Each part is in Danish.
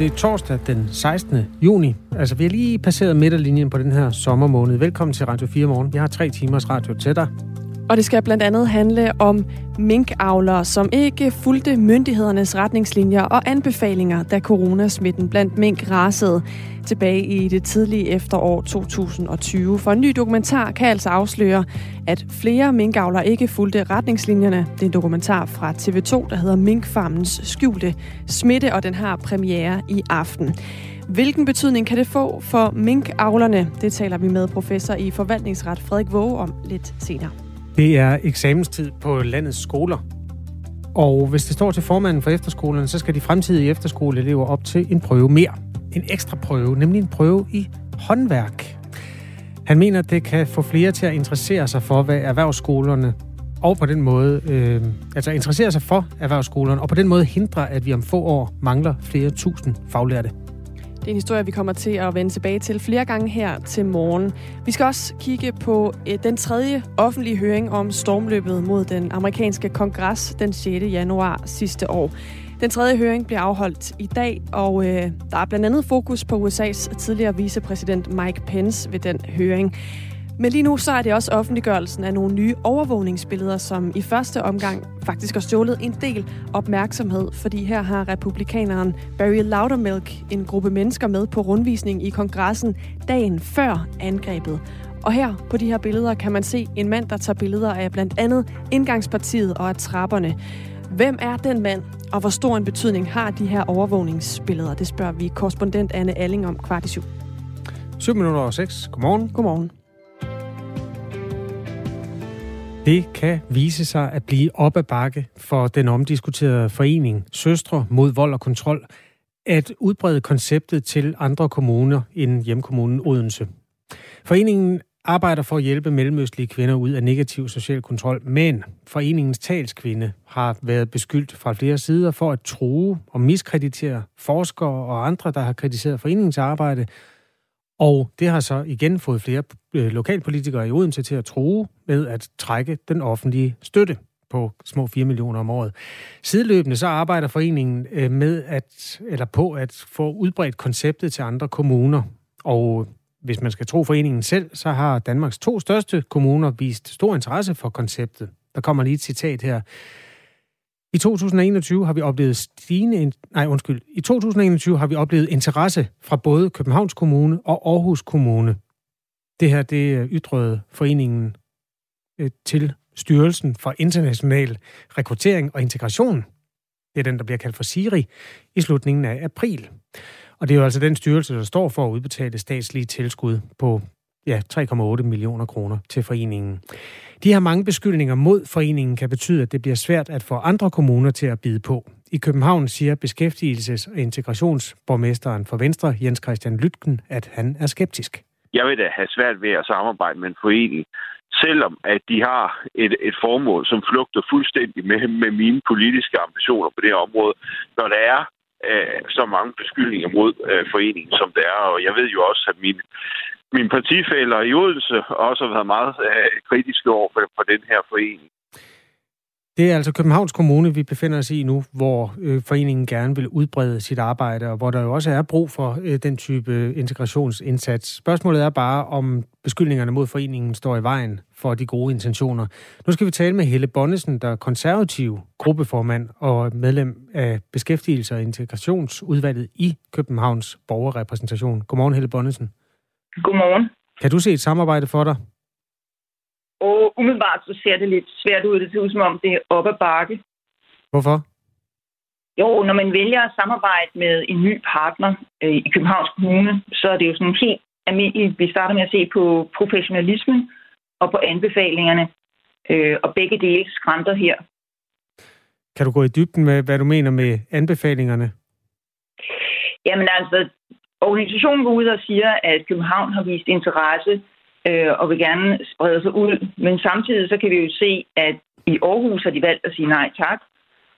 Det er torsdag den 16. juni. Altså, vi har lige passeret midterlinjen på den her sommermåned. Velkommen til Radio 4 Morgen. Vi har tre timers radio til dig. Og det skal blandt andet handle om minkavlere, som ikke fulgte myndighedernes retningslinjer og anbefalinger, da coronasmitten blandt mink rasede tilbage i det tidlige efterår 2020. For en ny dokumentar kan altså afsløre, at flere minkavlere ikke fulgte retningslinjerne. Det er en dokumentar fra TV2, der hedder Minkfarmens skjulte smitte, og den har premiere i aften. Hvilken betydning kan det få for minkavlerne? Det taler vi med professor i forvaltningsret Frederik Våge om lidt senere. Det er eksamenstid på landets skoler. Og hvis det står til formanden for efterskolerne, så skal de fremtidige efterskoleelever op til en prøve mere. En ekstra prøve, nemlig en prøve i håndværk. Han mener, at det kan få flere til at interessere sig for, hvad erhvervsskolerne og på den måde, øh, altså interessere sig for erhvervsskolerne, og på den måde hindre, at vi om få år mangler flere tusind faglærte. Det er en historie, vi kommer til at vende tilbage til flere gange her til morgen. Vi skal også kigge på eh, den tredje offentlige høring om stormløbet mod den amerikanske kongres den 6. januar sidste år. Den tredje høring bliver afholdt i dag, og øh, der er blandt andet fokus på USA's tidligere vicepræsident Mike Pence ved den høring. Men lige nu så er det også offentliggørelsen af nogle nye overvågningsbilleder, som i første omgang faktisk har stjålet en del opmærksomhed, fordi her har republikaneren Barry Loudermilk en gruppe mennesker med på rundvisning i kongressen dagen før angrebet. Og her på de her billeder kan man se en mand, der tager billeder af blandt andet indgangspartiet og af trapperne. Hvem er den mand, og hvor stor en betydning har de her overvågningsbilleder? Det spørger vi korrespondent Anne Alling om kvart i syv. 7 minutter og 6. Godmorgen. Godmorgen. Det kan vise sig at blive op ad bakke for den omdiskuterede forening Søstre mod vold og kontrol at udbrede konceptet til andre kommuner end hjemkommunen Odense. Foreningen arbejder for at hjælpe mellemøstlige kvinder ud af negativ social kontrol, men foreningens talskvinde har været beskyldt fra flere sider for at true og miskreditere forskere og andre, der har kritiseret foreningens arbejde, og det har så igen fået flere Øh, lokalpolitikere i Odense til at true med at trække den offentlige støtte på små 4 millioner om året. Sideløbende så arbejder foreningen øh, med at, eller på at få udbredt konceptet til andre kommuner. Og øh, hvis man skal tro foreningen selv, så har Danmarks to største kommuner vist stor interesse for konceptet. Der kommer lige et citat her. I 2021 har vi oplevet stigende, nej undskyld, i 2021 har vi oplevet interesse fra både Københavns Kommune og Aarhus Kommune. Det her, det øh, ytrede foreningen øh, til Styrelsen for International Rekruttering og Integration. Det er den, der bliver kaldt for SIRI, i slutningen af april. Og det er jo altså den styrelse, der står for at udbetale statslige tilskud på ja, 3,8 millioner kroner til foreningen. De her mange beskyldninger mod foreningen kan betyde, at det bliver svært at få andre kommuner til at bide på. I København siger beskæftigelses- og integrationsborgmesteren for Venstre, Jens Christian Lytken, at han er skeptisk. Jeg vil da have svært ved at samarbejde med en forening, selvom at de har et, et formål, som flugter fuldstændig med, med mine politiske ambitioner på det her område, når der er øh, så mange beskyldninger mod øh, foreningen, som der er. Og jeg ved jo også, at mine mine partifælder i Odense også har været meget øh, kritiske over for, for den her forening. Det er altså Københavns Kommune, vi befinder os i nu, hvor øh, foreningen gerne vil udbrede sit arbejde, og hvor der jo også er brug for øh, den type integrationsindsats. Spørgsmålet er bare, om beskyldningerne mod foreningen står i vejen for de gode intentioner. Nu skal vi tale med Helle Bonnesen, der er konservativ gruppeformand og medlem af Beskæftigelse- og Integrationsudvalget i Københavns Borgerrepræsentation. Godmorgen, Helle Bonnesen. Godmorgen. Kan du se et samarbejde for dig? Og umiddelbart så ser det lidt svært ud. Det ser ud som om, det er op ad bakke. Hvorfor? Jo, når man vælger at samarbejde med en ny partner øh, i Københavns Kommune, så er det jo sådan helt almindeligt. Vi starter med at se på professionalismen og på anbefalingerne. Øh, og begge dele skrænter her. Kan du gå i dybden med, hvad du mener med anbefalingerne? Jamen altså, Organisationen går ud og siger, at København har vist interesse øh, og vil gerne sprede sig ud. Men samtidig så kan vi jo se, at i Aarhus har de valgt at sige nej tak.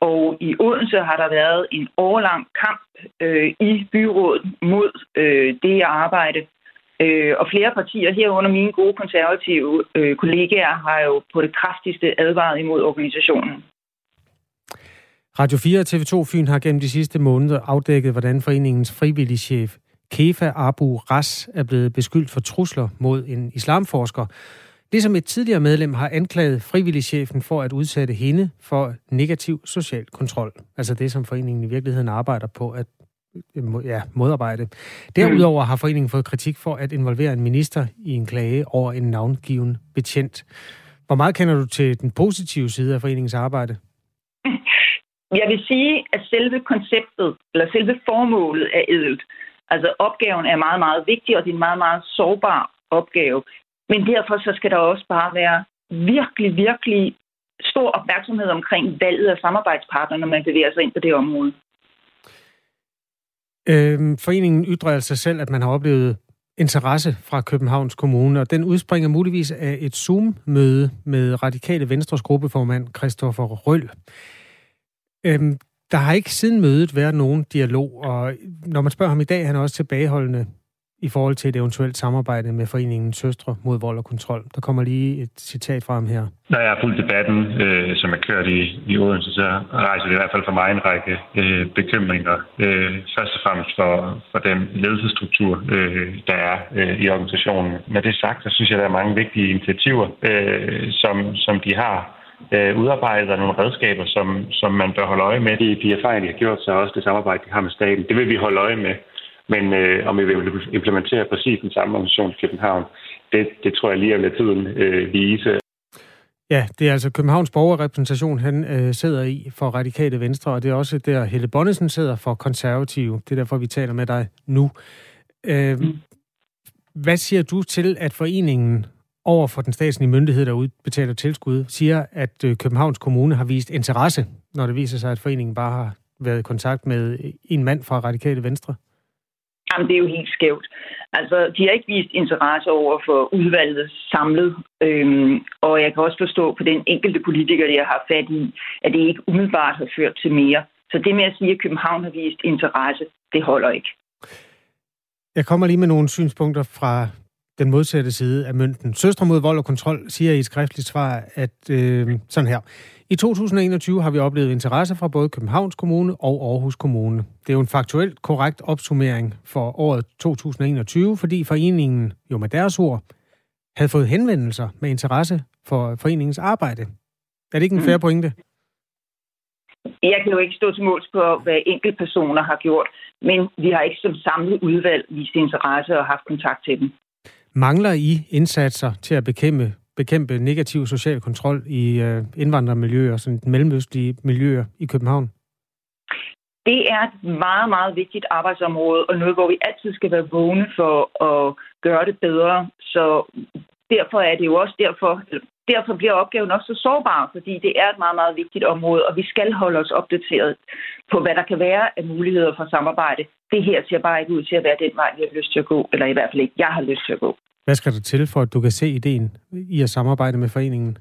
Og i Odense har der været en overlang kamp øh, i byrådet mod øh, det arbejde. Øh, og flere partier herunder mine gode konservative øh, kollegaer har jo på det kraftigste advaret imod organisationen. Radio 4 og TV2 Fyn har gennem de sidste måneder afdækket, hvordan foreningens frivillige chef Kefa Abu Ras er blevet beskyldt for trusler mod en islamforsker, Ligesom et tidligere medlem har anklaget frivilligchefen for at udsætte hende for negativ social kontrol. Altså det, som foreningen i virkeligheden arbejder på at øh, ja, modarbejde. Derudover har foreningen fået kritik for at involvere en minister i en klage over en navngiven betjent. Hvor meget kender du til den positive side af foreningens arbejde? Jeg vil sige, at selve konceptet, eller selve formålet er edelt. Altså opgaven er meget, meget vigtig, og det er en meget, meget sårbar opgave. Men derfor så skal der også bare være virkelig, virkelig stor opmærksomhed omkring valget af samarbejdspartner, når man bevæger sig ind på det område. Øhm, foreningen ytrer altså selv, at man har oplevet interesse fra Københavns Kommune, og den udspringer muligvis af et Zoom-møde med radikale Venstres gruppeformand Christoffer Røll. Øhm, der har ikke siden mødet været nogen dialog, og når man spørger ham i dag, han er også tilbageholdende i forhold til et eventuelt samarbejde med foreningen Søstre mod vold og kontrol. Der kommer lige et citat fra ham her. Når jeg har fulgt debatten, øh, som er kørt i, i Odense, så rejser det i hvert fald for mig en række øh, bekymringer. Øh, først og fremmest for, for den ledelsesstruktur, øh, der er øh, i organisationen. Med det sagt, så synes jeg, der er mange vigtige initiativer, øh, som, som de har øh, udarbejdet nogle redskaber, som, som man bør holde øje med. De, de erfaringer, de har gjort sig også det samarbejde, de har med staten, det vil vi holde øje med. Men øh, om vi vil implementere præcis den samme organisation i København, det, det tror jeg lige at lade tiden øh, vise. Ja, det er altså Københavns borgerrepræsentation, han øh, sidder i for Radikale Venstre, og det er også der Helle Bonnesen sidder for Konservative. Det er derfor, vi taler med dig nu. Øh, mm. Hvad siger du til, at foreningen over for den statslige myndighed, der udbetaler tilskud, siger, at øh, Københavns Kommune har vist interesse, når det viser sig, at foreningen bare har været i kontakt med en mand fra Radikale Venstre? Jamen, det er jo helt skævt. Altså, de har ikke vist interesse over for udvalget samlet, øhm, og jeg kan også forstå på den enkelte politiker, jeg har fat i, at det ikke umiddelbart har ført til mere. Så det med at sige, at København har vist interesse, det holder ikke. Jeg kommer lige med nogle synspunkter fra den modsatte side af mønten. Søstre mod vold og kontrol siger i et skriftligt svar, at øh, sådan her. I 2021 har vi oplevet interesse fra både Københavns Kommune og Aarhus Kommune. Det er jo en faktuelt korrekt opsummering for året 2021, fordi foreningen jo med deres ord havde fået henvendelser med interesse for foreningens arbejde. Er det ikke en mm. fair pointe? Jeg kan jo ikke stå til måls på, hvad enkelte personer har gjort, men vi har ikke som samlet udvalg vist interesse og haft kontakt til dem. Mangler I indsatser til at bekæmpe bekæmpe negativ social kontrol i øh, indvandrermiljøer, sådan mellemøstlige miljøer i København? Det er et meget, meget vigtigt arbejdsområde, og noget, hvor vi altid skal være vågne for at gøre det bedre. Så derfor er det jo også derfor, derfor bliver opgaven også så sårbar, fordi det er et meget, meget vigtigt område, og vi skal holde os opdateret på, hvad der kan være af muligheder for samarbejde. Det her ser bare ikke ud til at være den vej, vi har lyst til at gå, eller i hvert fald ikke, jeg har lyst til at gå. Hvad skal der til, for at du kan se ideen i at samarbejde med foreningen?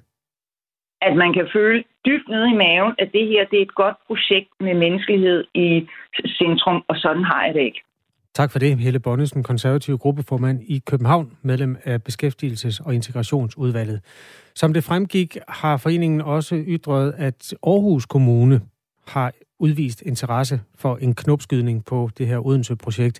At man kan føle dybt nede i maven, at det her det er et godt projekt med menneskelighed i centrum, og sådan har jeg det ikke. Tak for det, Helle Bonnesen, konservativ gruppeformand i København, medlem af Beskæftigelses- og Integrationsudvalget. Som det fremgik, har foreningen også ytret, at Aarhus Kommune har udvist interesse for en knopskydning på det her Odense-projekt.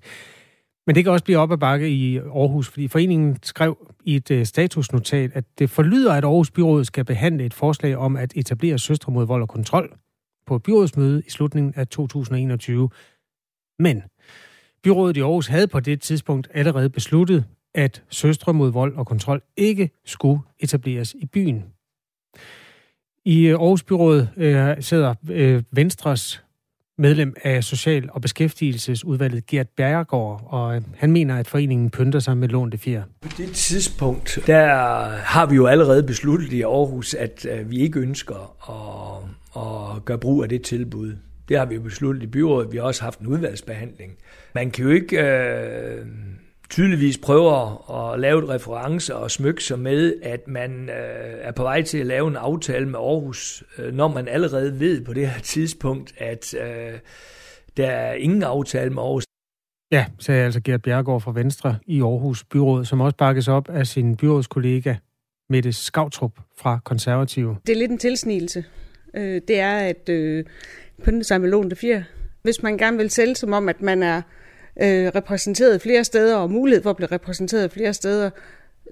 Men det kan også blive op ad bakke i Aarhus, fordi foreningen skrev i et øh, statusnotat, at det forlyder, at Aarhus Byråd skal behandle et forslag om at etablere Søstre mod vold og kontrol på et byrådsmøde i slutningen af 2021. Men byrådet i Aarhus havde på det tidspunkt allerede besluttet, at Søstre mod vold og kontrol ikke skulle etableres i byen. I øh, Aarhus Byråd øh, sidder øh, Venstres medlem af Social- og Beskæftigelsesudvalget, Gert Bergård, og øh, han mener, at foreningen pynter sig med lån det fjerde. På det tidspunkt, der har vi jo allerede besluttet i Aarhus, at øh, vi ikke ønsker at, at gøre brug af det tilbud. Det har vi jo besluttet i byrådet. Vi har også haft en udvalgsbehandling. Man kan jo ikke øh, tydeligvis prøver at lave et reference og smykke sig med, at man øh, er på vej til at lave en aftale med Aarhus, øh, når man allerede ved på det her tidspunkt, at øh, der er ingen aftale med Aarhus. Ja, sagde altså Gert Bjergård fra Venstre i Aarhus Byråd, som også bakkes op af sin byrådskollega Mette Skavtrup fra Konservative. Det er lidt en tilsnigelse. Øh, det er, at øh, pynte sig med lånte fjer. Hvis man gerne vil sælge som om, at man er øh, repræsenteret flere steder og mulighed for at blive repræsenteret flere steder,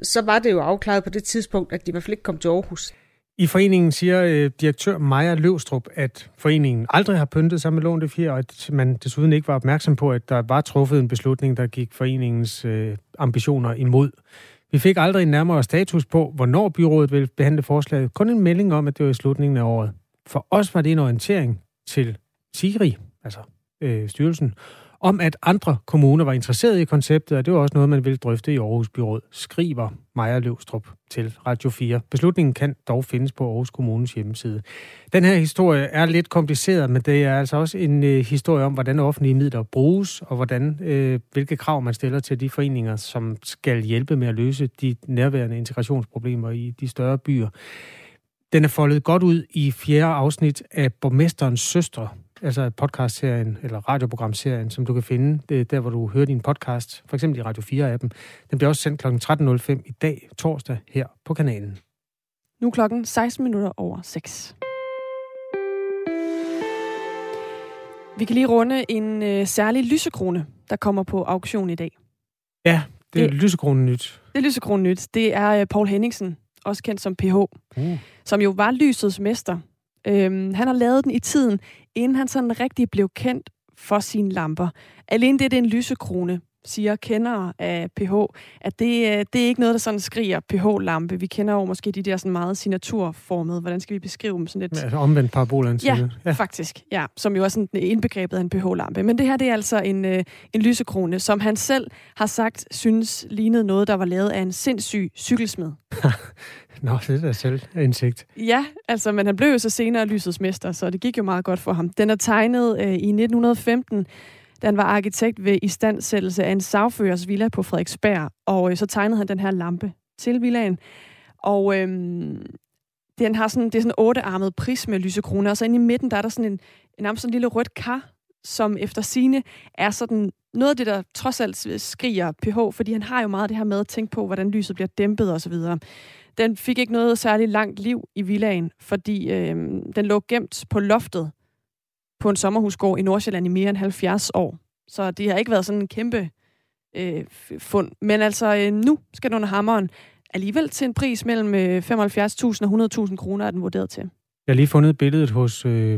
så var det jo afklaret på det tidspunkt, at de i hvert fald ikke kom til Aarhus. I foreningen siger øh, direktør Maja Løvstrup, at foreningen aldrig har pyntet sig med lånte fjer, og at man desuden ikke var opmærksom på, at der var truffet en beslutning, der gik foreningens øh, ambitioner imod. Vi fik aldrig en nærmere status på, hvornår byrådet ville behandle forslaget. Kun en melding om, at det var i slutningen af året. For os var det en orientering til Siri, altså øh, styrelsen, om at andre kommuner var interesserede i konceptet, og det var også noget, man ville drøfte i Aarhus Byråd, skriver Maja Løvstrup til Radio 4. Beslutningen kan dog findes på Aarhus Kommunes hjemmeside. Den her historie er lidt kompliceret, men det er altså også en øh, historie om, hvordan offentlige midler bruges, og hvordan, øh, hvilke krav man stiller til de foreninger, som skal hjælpe med at løse de nærværende integrationsproblemer i de større byer. Den er foldet godt ud i fjerde afsnit af Borgmesterens Søstre, altså podcastserien eller radioprogramserien, som du kan finde det er der, hvor du hører din podcast, for eksempel i Radio 4-appen. Den bliver også sendt kl. 13.05 i dag, torsdag, her på kanalen. Nu klokken 16 minutter over 6. Vi kan lige runde en øh, særlig lysekrone, der kommer på auktion i dag. Ja, det er det, lysekronen nyt. Det er lysekronen nyt. Det er øh, Paul Henningsen, også kendt som PH, uh. som jo var lysets mester. Øhm, han har lavet den i tiden, inden han sådan rigtig blev kendt for sine lamper. Alene det, det er en lysekrone, siger kendere af PH, at det, øh, det er ikke noget, der sådan skriger PH-lampe. Vi kender jo måske de der sådan meget signaturformede, hvordan skal vi beskrive dem sådan lidt? Ja, altså omvendt parabolansigtet. Ja, ja, faktisk. Ja, som jo er sådan indbegrebet af en PH-lampe. Men det her, det er altså en, øh, en lysekrone, som han selv har sagt, synes lignede noget, der var lavet af en sindssyg cykelsmed. Nå, det er selv indsigt. Ja, altså, men han blev jo så senere lysets mester, så det gik jo meget godt for ham. Den er tegnet øh, i 1915, da han var arkitekt ved istandsættelse af en sagførers villa på Frederiksberg, og øh, så tegnede han den her lampe til villaen. Og øh, den har sådan, det er sådan en ottearmet prisme lysekrone, og så inde i midten, der er der sådan en, en nærmest sådan en lille rødt kar, som efter sine er sådan noget af det, der trods alt skriger PH, fordi han har jo meget det her med at tænke på, hvordan lyset bliver dæmpet osv. Den fik ikke noget særligt langt liv i villaen, fordi øh, den lå gemt på loftet på en sommerhusgård i Nordsjælland i mere end 70 år. Så det har ikke været sådan en kæmpe øh, fund. Men altså, øh, nu skal den under hammeren. Alligevel til en pris mellem øh, 75.000 og 100.000 kroner er den vurderet til. Jeg har lige fundet billedet hos, øh,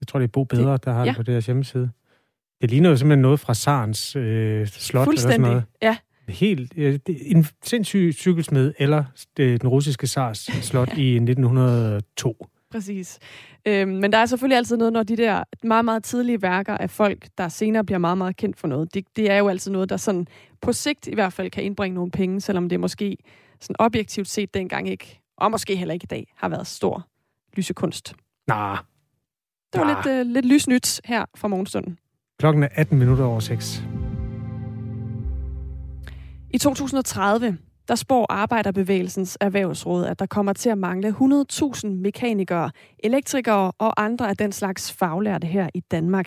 jeg tror det er Bo Bedre, der har ja. det på deres hjemmeside. Det ligner jo simpelthen noget fra Sarens øh, slot. Eller sådan noget. ja. Helt, øh, en sindssyg cykelsmed, eller det, den russiske Sars slot i 1902. Præcis. Øhm, men der er selvfølgelig altid noget, når de der meget, meget tidlige værker af folk, der senere bliver meget, meget kendt for noget, det, det er jo altid noget, der sådan på sigt i hvert fald kan indbringe nogle penge, selvom det måske sådan objektivt set dengang ikke, og måske heller ikke i dag, har været stor lysekunst. Nej. Det var nah. lidt, uh, lidt lysnyt her fra morgenstunden. Klokken er 18 minutter over 6. I 2030, der spår Arbejderbevægelsens Erhvervsråd, at der kommer til at mangle 100.000 mekanikere, elektrikere og andre af den slags faglærte her i Danmark.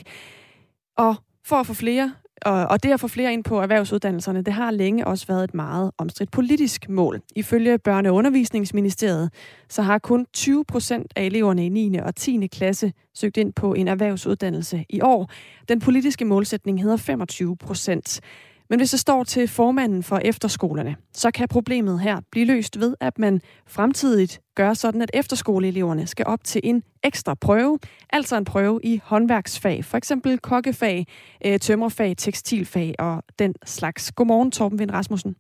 Og for at få flere og, og det at få flere ind på erhvervsuddannelserne, det har længe også været et meget omstridt politisk mål. Ifølge Børne- og Undervisningsministeriet, så har kun 20 procent af eleverne i 9. og 10. klasse søgt ind på en erhvervsuddannelse i år. Den politiske målsætning hedder 25 procent. Men hvis det står til formanden for efterskolerne, så kan problemet her blive løst ved, at man fremtidigt gør sådan, at efterskoleeleverne skal op til en ekstra prøve, altså en prøve i håndværksfag, for eksempel kokkefag, øh, tømmerfag, tekstilfag og den slags. Godmorgen, Torben Vind Rasmussen.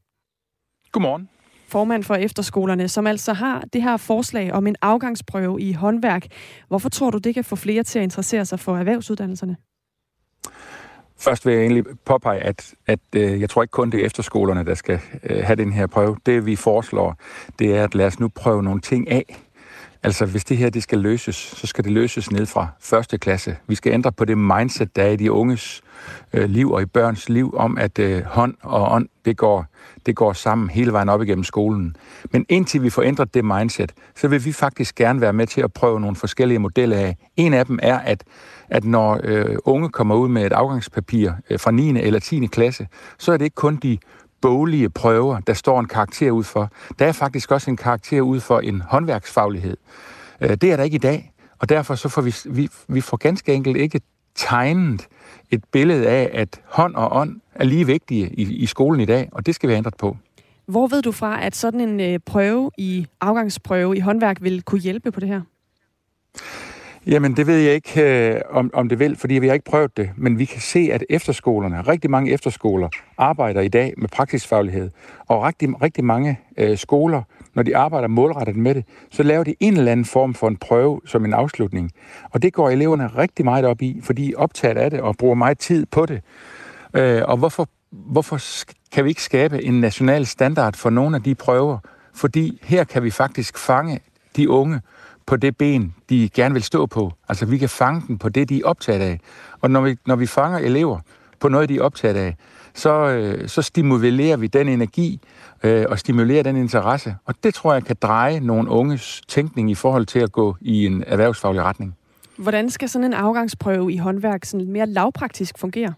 Godmorgen. Formand for efterskolerne, som altså har det her forslag om en afgangsprøve i håndværk. Hvorfor tror du, det kan få flere til at interessere sig for erhvervsuddannelserne? Først vil jeg egentlig påpege, at, at øh, jeg tror ikke kun det er efterskolerne, der skal øh, have den her prøve. Det vi foreslår, det er at lad os nu prøve nogle ting af. Altså hvis det her det skal løses, så skal det løses ned fra første klasse. Vi skal ændre på det mindset, der er i de unges øh, liv og i børns liv, om at øh, hånd og ånd, det går, det går sammen hele vejen op igennem skolen. Men indtil vi får ændret det mindset, så vil vi faktisk gerne være med til at prøve nogle forskellige modeller af. En af dem er, at at når øh, unge kommer ud med et afgangspapir øh, fra 9. eller 10. klasse, så er det ikke kun de boglige prøver, der står en karakter ud for. Der er faktisk også en karakter ud for en håndværksfaglighed. Øh, det er der ikke i dag. Og derfor så får vi, vi, vi får ganske enkelt ikke tegnet et billede af, at hånd og ånd er lige vigtige i, i skolen i dag, og det skal vi have ændret på. Hvor ved du fra, at sådan en øh, prøve i afgangsprøve i håndværk vil kunne hjælpe på det her? Jamen, det ved jeg ikke, øh, om, om det vil, fordi vi har ikke prøvet det. Men vi kan se, at efterskolerne, rigtig mange efterskoler, arbejder i dag med praksisfaglighed. Og rigtig, rigtig mange øh, skoler, når de arbejder målrettet med det, så laver de en eller anden form for en prøve som en afslutning. Og det går eleverne rigtig meget op i, fordi de er optaget af det og bruger meget tid på det. Øh, og hvorfor, hvorfor kan vi ikke skabe en national standard for nogle af de prøver? Fordi her kan vi faktisk fange de unge, på det ben, de gerne vil stå på. Altså, vi kan fange dem på det, de er optaget af. Og når vi, når vi fanger elever på noget, de er optaget af, så, øh, så stimulerer vi den energi øh, og stimulerer den interesse. Og det tror jeg kan dreje nogle unges tænkning i forhold til at gå i en erhvervsfaglig retning. Hvordan skal sådan en afgangsprøve i håndværk sådan mere lavpraktisk fungere?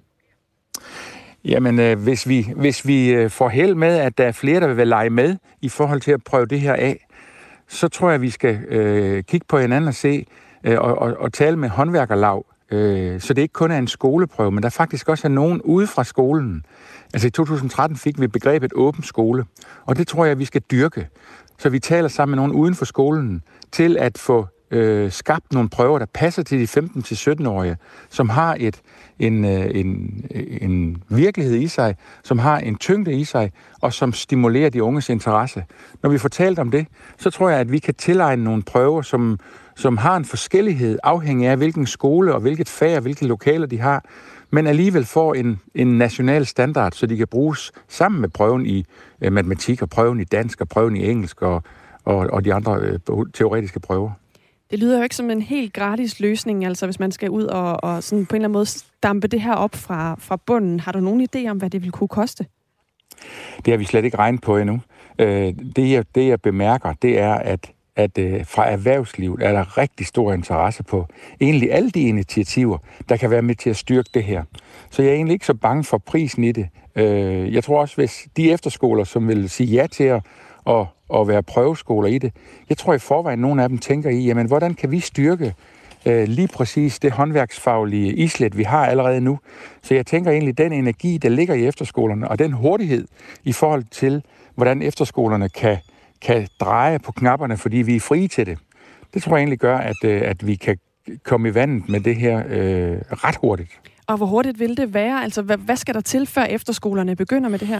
Jamen, øh, hvis vi, hvis vi øh, får held med, at der er flere, der vil lege med i forhold til at prøve det her af, så tror jeg, vi skal øh, kigge på hinanden og se øh, og, og, og tale med håndværkerlag, øh, så det ikke kun er en skoleprøve, men der faktisk også er nogen ude fra skolen. Altså i 2013 fik vi begrebet åben skole, og det tror jeg, vi skal dyrke. Så vi taler sammen med nogen uden for skolen til at få øh, skabt nogle prøver, der passer til de 15-17-årige, som har et, en, øh, en, en virkelighed i sig, som har en tyngde i sig, og som stimulerer de unges interesse. Når vi får talt om det, så tror jeg, at vi kan tilegne nogle prøver, som, som har en forskellighed, afhængig af hvilken skole og hvilket fag og hvilke lokaler de har, men alligevel får en, en national standard, så de kan bruges sammen med prøven i øh, matematik og prøven i dansk og prøven i engelsk og, og, og de andre øh, teoretiske prøver. Det lyder jo ikke som en helt gratis løsning, altså hvis man skal ud og, og sådan på en eller anden måde stampe det her op fra, fra bunden. Har du nogen idé om, hvad det vil kunne koste? Det har vi slet ikke regnet på endnu. Øh, det, jeg, det, jeg bemærker, det er, at, at øh, fra erhvervslivet er der rigtig stor interesse på egentlig alle de initiativer, der kan være med til at styrke det her. Så jeg er egentlig ikke så bange for prisen i det. Øh, jeg tror også, hvis de efterskoler, som vil sige ja til at, at at være prøveskoler i det. Jeg tror i forvejen, at nogle af dem tænker i, jamen, hvordan kan vi styrke øh, lige præcis det håndværksfaglige islet, vi har allerede nu. Så jeg tænker egentlig, den energi, der ligger i efterskolerne, og den hurtighed i forhold til, hvordan efterskolerne kan, kan dreje på knapperne, fordi vi er frie til det. Det tror jeg egentlig gør, at, øh, at vi kan komme i vandet med det her øh, ret hurtigt. Og hvor hurtigt vil det være? Altså, hvad, hvad skal der til, før efterskolerne begynder med det her?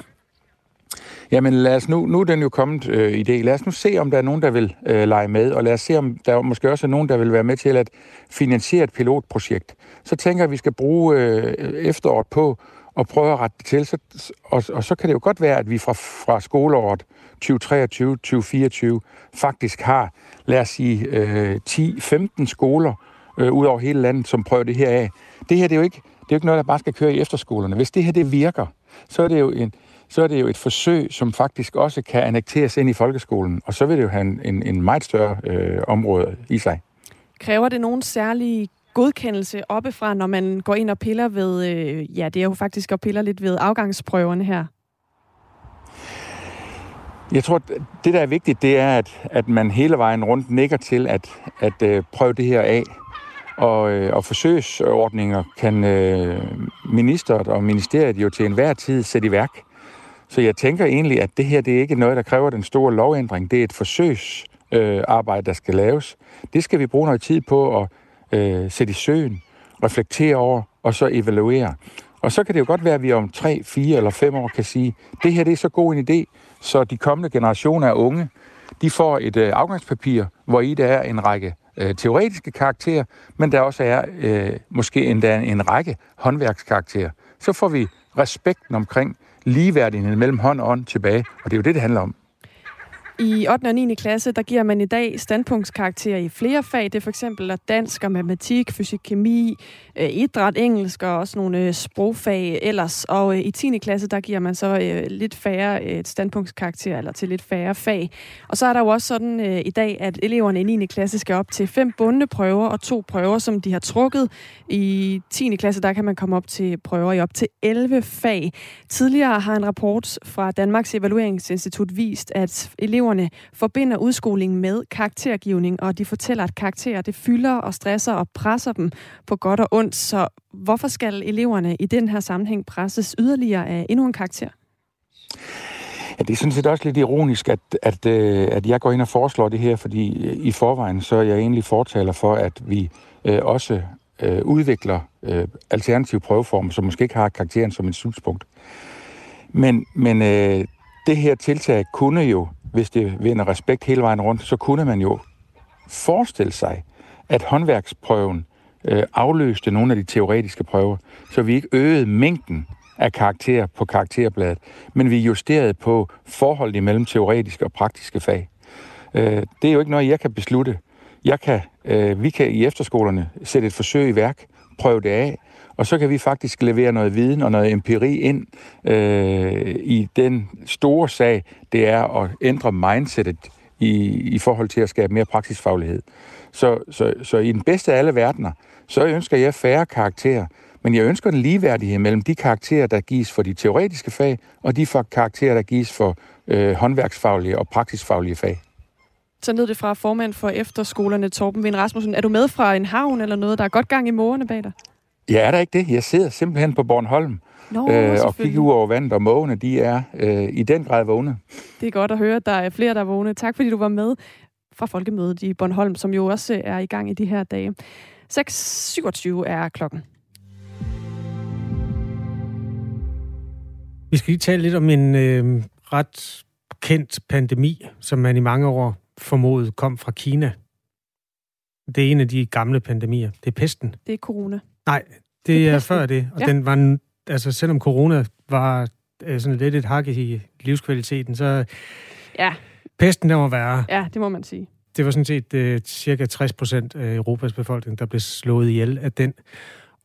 Jamen lad os nu, nu er den jo kommet øh, idé. Lad os nu se, om der er nogen, der vil øh, lege med, og lad os se, om der måske også er nogen, der vil være med til at finansiere et pilotprojekt. Så tænker jeg, at vi skal bruge øh, efteråret på at prøve at rette det til, så, og, og så kan det jo godt være, at vi fra, fra skoleåret 2023-2024 faktisk har, lad os sige, øh, 10-15 skoler øh, ud over hele landet, som prøver det her af. Det her det er jo ikke, det er jo ikke noget, der bare skal køre i efterskolerne. Hvis det her det virker, så er det jo en, så er det jo et forsøg, som faktisk også kan annekteres ind i folkeskolen, og så vil det jo have en, en, en meget større øh, område i sig. Kræver det nogen særlig godkendelse oppefra, når man går ind og piller ved, øh, ja, det er jo faktisk at piller lidt ved afgangsprøverne her? Jeg tror, det der er vigtigt, det er, at, at man hele vejen rundt nikker til at, at øh, prøve det her af. Og, øh, og forsøgsordninger kan øh, ministeriet og ministeriet jo til enhver tid sætte i værk. Så jeg tænker egentlig, at det her det er ikke noget, der kræver den store lovændring. Det er et forsøgsarbejde, øh, der skal laves. Det skal vi bruge noget tid på at øh, sætte i søen, reflektere over og så evaluere. Og så kan det jo godt være, at vi om 3, 4 eller 5 år kan sige, at det her det er så god en idé, så de kommende generationer af unge, de får et øh, afgangspapir, hvor i der er en række øh, teoretiske karakterer, men der også er øh, måske endda en række håndværkskarakterer. Så får vi respekten omkring ligeværdigheden mellem hånd og ånd tilbage, og det er jo det, det handler om. I 8. og 9. klasse, der giver man i dag standpunktskarakterer i flere fag. Det er for eksempel dansk og matematik, fysik, kemi, øh, idræt, engelsk og også nogle øh, sprogfag ellers. Og øh, i 10. klasse, der giver man så lidt færre et standpunktskarakter, eller til lidt færre fag. Og så er der jo også sådan i dag, at eleverne i 9. klasse skal op til fem bundne prøver og to prøver, som de har trukket. I 10. klasse, der kan man komme op til prøver i op til 11 fag. Tidligere har en rapport fra Danmarks Evalueringsinstitut vist, at elever eleverne forbinder udskolingen med karaktergivning, og de fortæller, at karakterer det fylder og stresser og presser dem på godt og ondt. Så hvorfor skal eleverne i den her sammenhæng presses yderligere af endnu en karakter? Ja, det er sådan set også lidt ironisk, at, at, øh, at jeg går ind og foreslår det her, fordi øh, i forvejen så er jeg egentlig fortaler for, at vi øh, også øh, udvikler øh, alternative prøveformer, som måske ikke har karakteren som et slutspunkt. Men, men øh, det her tiltag kunne jo, hvis det vinder respekt hele vejen rundt, så kunne man jo forestille sig, at håndværksprøven øh, afløste nogle af de teoretiske prøver, så vi ikke øgede mængden af karakterer på karakterbladet, men vi justerede på forholdet imellem teoretiske og praktiske fag. Øh, det er jo ikke noget, jeg kan beslutte. Jeg kan, øh, vi kan i efterskolerne sætte et forsøg i værk, prøve det af, og så kan vi faktisk levere noget viden og noget empiri ind øh, i den store sag, det er at ændre mindsetet i, i forhold til at skabe mere praksisfaglighed. Så, så, så i den bedste af alle verdener, så ønsker jeg færre karakterer, men jeg ønsker en ligeværdighed mellem de karakterer, der gives for de teoretiske fag, og de karakterer, der gives for øh, håndværksfaglige og praksisfaglige fag. Så lød det fra formand for efterskolerne, Torben Vind Rasmussen. Er du med fra en havn eller noget? Der er godt gang i mågerne bag dig? Ja, er der ikke det? Jeg sidder simpelthen på Bornholm Nå, øh, og kigger ud over vandet, og mågene de er øh, i den grad vågne. Det er godt at høre, at der er flere, der er vågne. Tak fordi du var med fra Folkemødet i Bornholm, som jo også er i gang i de her dage. 6.27 er klokken. Vi skal lige tale lidt om en øh, ret kendt pandemi, som man i mange år formodet kom fra Kina. Det er en af de gamle pandemier. Det er pesten. Det er corona. Nej, det, det er, er før det. Og ja. den var, altså selvom corona var øh, sådan lidt et hak i livskvaliteten, så ja. pesten der var værre. Ja, det må man sige. Det var sådan set uh, cirka 60 procent af Europas befolkning, der blev slået ihjel af den.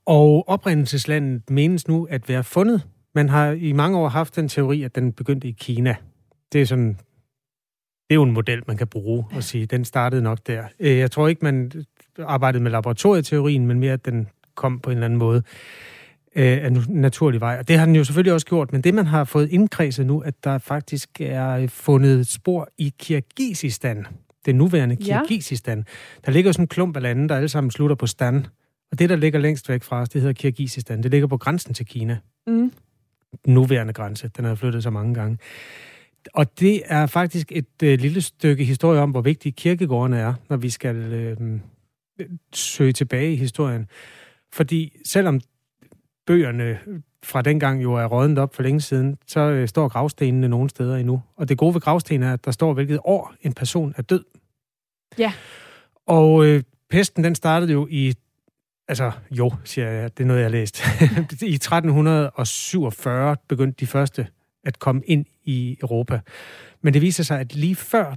Og oprindelseslandet menes nu at være fundet. Man har i mange år haft den teori, at den begyndte i Kina. Det er sådan det er jo en model, man kan bruge og sige, den startede nok der. Øh, jeg tror ikke, man arbejdede med laboratorieteorien, men mere, at den kom på en eller anden måde øh, af naturlig vej. Og det har den jo selvfølgelig også gjort, men det man har fået indkredset nu, at der faktisk er fundet spor i Kirgisistan, det nuværende Kirgisistan. Ja. Der ligger sådan en klump af lande, der alle sammen slutter på stand. Og det, der ligger længst væk fra os, det hedder Kirgisistan. Det ligger på grænsen til Kina. Mm. Den nuværende grænse. Den har flyttet så mange gange. Og det er faktisk et øh, lille stykke historie om, hvor vigtige kirkegårdene er, når vi skal øh, søge tilbage i historien. Fordi selvom bøgerne fra dengang jo er rådnet op for længe siden, så øh, står gravstenene nogle steder endnu. Og det gode ved gravstenen er, at der står, hvilket år en person er død. Ja. Og øh, pesten, den startede jo i Altså, jo, siger jeg, det er noget, jeg har læst. I 1347 begyndte de første at komme ind i Europa. Men det viser sig, at lige før,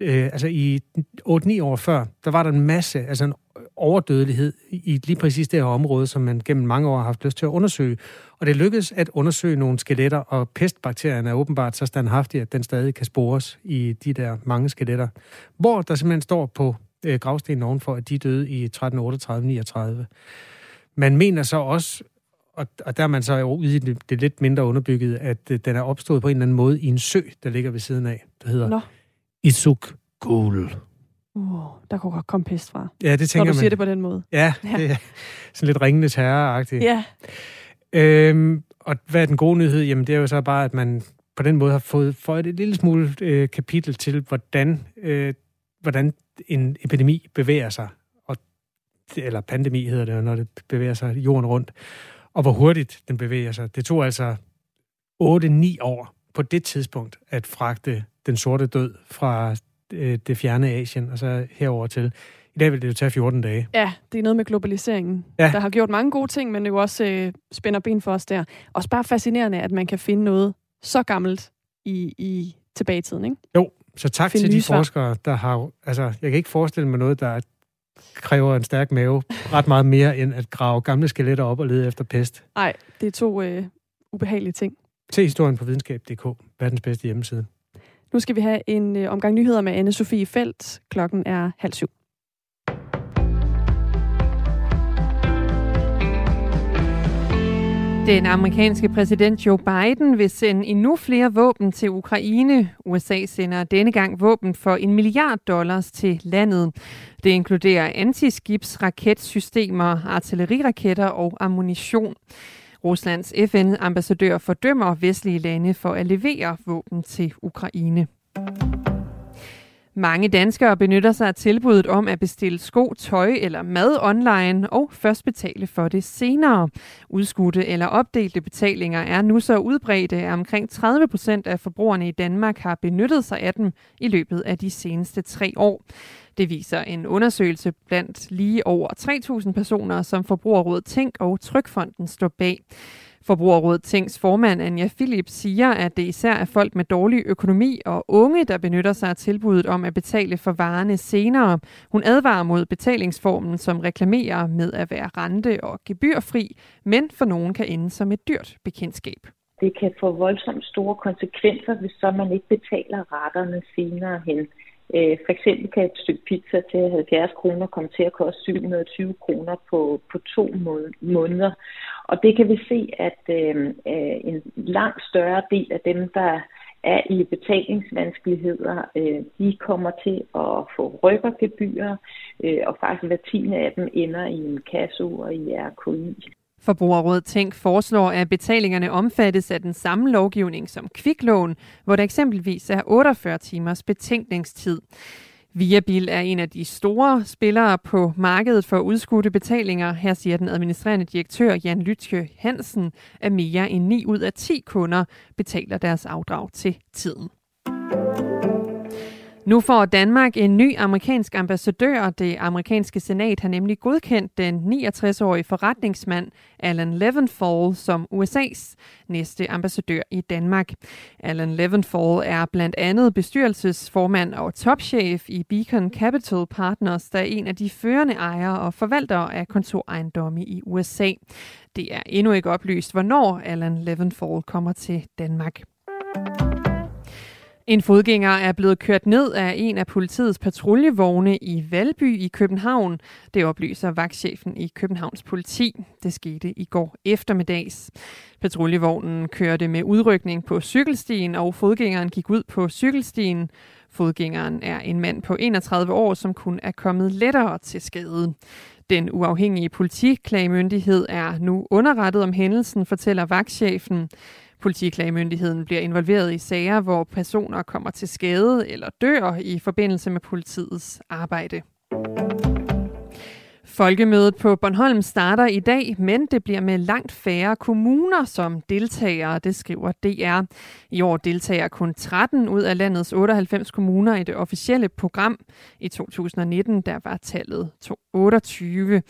øh, altså i 8-9 år før, der var der en masse, altså en overdødelighed i lige præcis det her område, som man gennem mange år har haft lyst til at undersøge. Og det lykkedes at undersøge nogle skeletter, og pestbakterierne er åbenbart så standhaftige, at den stadig kan spores i de der mange skeletter. Hvor der simpelthen står på øh, gravstenen ovenfor, at de døde i 1338-39. Man mener så også, og, og der er man så ude i det, det lidt mindre underbygget, at øh, den er opstået på en eller anden måde i en sø, der ligger ved siden af, der hedder Nå. Isuk Gul. Uh, der kunne godt komme pest fra. Ja, det tænker man. Når du man. siger det på den måde. Ja, ja. det er sådan lidt ringende terror-agtigt. Ja. Øhm, og hvad er den gode nyhed? Jamen, det er jo så bare, at man på den måde har fået fået et lille smule øh, kapitel til, hvordan, øh, hvordan en epidemi bevæger sig. Og, eller pandemi hedder det, når det bevæger sig jorden rundt og hvor hurtigt den bevæger sig. Det tog altså 8-9 år på det tidspunkt at fragte den sorte død fra øh, det fjerne Asien og så herover til. I dag vil det jo tage 14 dage. Ja, det er noget med globaliseringen, ja. der har gjort mange gode ting, men det jo også øh, spænder ben for os der. Også bare fascinerende, at man kan finde noget så gammelt i, i tilbage i tiden, ikke? Jo, så tak Find til de forskere, der har... Altså, jeg kan ikke forestille mig noget, der er kræver en stærk mave ret meget mere, end at grave gamle skeletter op og lede efter pest. Nej, det er to øh, ubehagelige ting. Se historien på videnskab.dk, verdens bedste hjemmeside. Nu skal vi have en øh, omgang nyheder med anne Sofie Felt. Klokken er halv syv. Den amerikanske præsident Joe Biden vil sende endnu flere våben til Ukraine. USA sender denne gang våben for en milliard dollars til landet. Det inkluderer antiskibsraketsystemer, artilleriraketter og ammunition. Ruslands FN-ambassadør fordømmer vestlige lande for at levere våben til Ukraine. Mange danskere benytter sig af tilbuddet om at bestille sko, tøj eller mad online og først betale for det senere. Udskudte eller opdelte betalinger er nu så udbredte, at omkring 30 procent af forbrugerne i Danmark har benyttet sig af dem i løbet af de seneste tre år. Det viser en undersøgelse blandt lige over 3.000 personer, som Forbrugerrådet Tænk og Trykfonden står bag. Forbrugerrådet Tænks formand Anja Philip siger, at det især er folk med dårlig økonomi og unge, der benytter sig af tilbuddet om at betale for varerne senere. Hun advarer mod betalingsformen, som reklamerer med at være rente- og gebyrfri, men for nogen kan ende som et dyrt bekendtskab. Det kan få voldsomt store konsekvenser, hvis så man ikke betaler retterne senere hen. Øh, for eksempel kan et stykke pizza til 70 kroner komme til at koste 720 kroner på, på to måneder. Og det kan vi se, at øh, øh, en langt større del af dem, der er i betalingsvanskeligheder, øh, de kommer til at få rykkergebyrer, øh, og faktisk hver tiende af dem ender i en kasse og i RKI. Forbrugerrådet Tænk foreslår, at betalingerne omfattes af den samme lovgivning som kviklån, hvor der eksempelvis er 48 timers betænkningstid. Viabil er en af de store spillere på markedet for udskudte betalinger. Her siger den administrerende direktør Jan Lytje Hansen, at mere end 9 ud af 10 kunder betaler deres afdrag til tiden. Nu får Danmark en ny amerikansk ambassadør. Det amerikanske senat har nemlig godkendt den 69-årige forretningsmand Alan Levenfall som USA's næste ambassadør i Danmark. Alan Levenfall er blandt andet bestyrelsesformand og topchef i Beacon Capital Partners, der er en af de førende ejere og forvaltere af kontorejendomme i USA. Det er endnu ikke oplyst, hvornår Alan Levenfall kommer til Danmark. En fodgænger er blevet kørt ned af en af politiets patruljevogne i Valby i København. Det oplyser vagtchefen i Københavns politi. Det skete i går eftermiddags. Patruljevognen kørte med udrykning på cykelstien, og fodgængeren gik ud på cykelstien. Fodgængeren er en mand på 31 år, som kun er kommet lettere til skade. Den uafhængige politiklagemyndighed er nu underrettet om hændelsen, fortæller vagtchefen. Politiklagemyndigheden bliver involveret i sager, hvor personer kommer til skade eller dør i forbindelse med politiets arbejde. Folkemødet på Bornholm starter i dag, men det bliver med langt færre kommuner som deltagere, det skriver DR. I år deltager kun 13 ud af landets 98 kommuner i det officielle program. I 2019 der var tallet 28.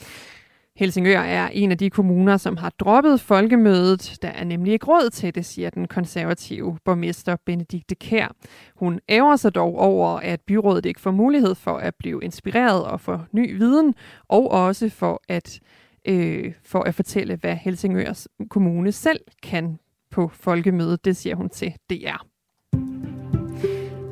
Helsingør er en af de kommuner, som har droppet folkemødet. Der er nemlig ikke råd til det, siger den konservative borgmester Benedikte Kær. Hun ærger sig dog over, at byrådet ikke får mulighed for at blive inspireret og få ny viden, og også for at, øh, for at fortælle, hvad Helsingørs kommune selv kan på folkemødet. Det siger hun til DR.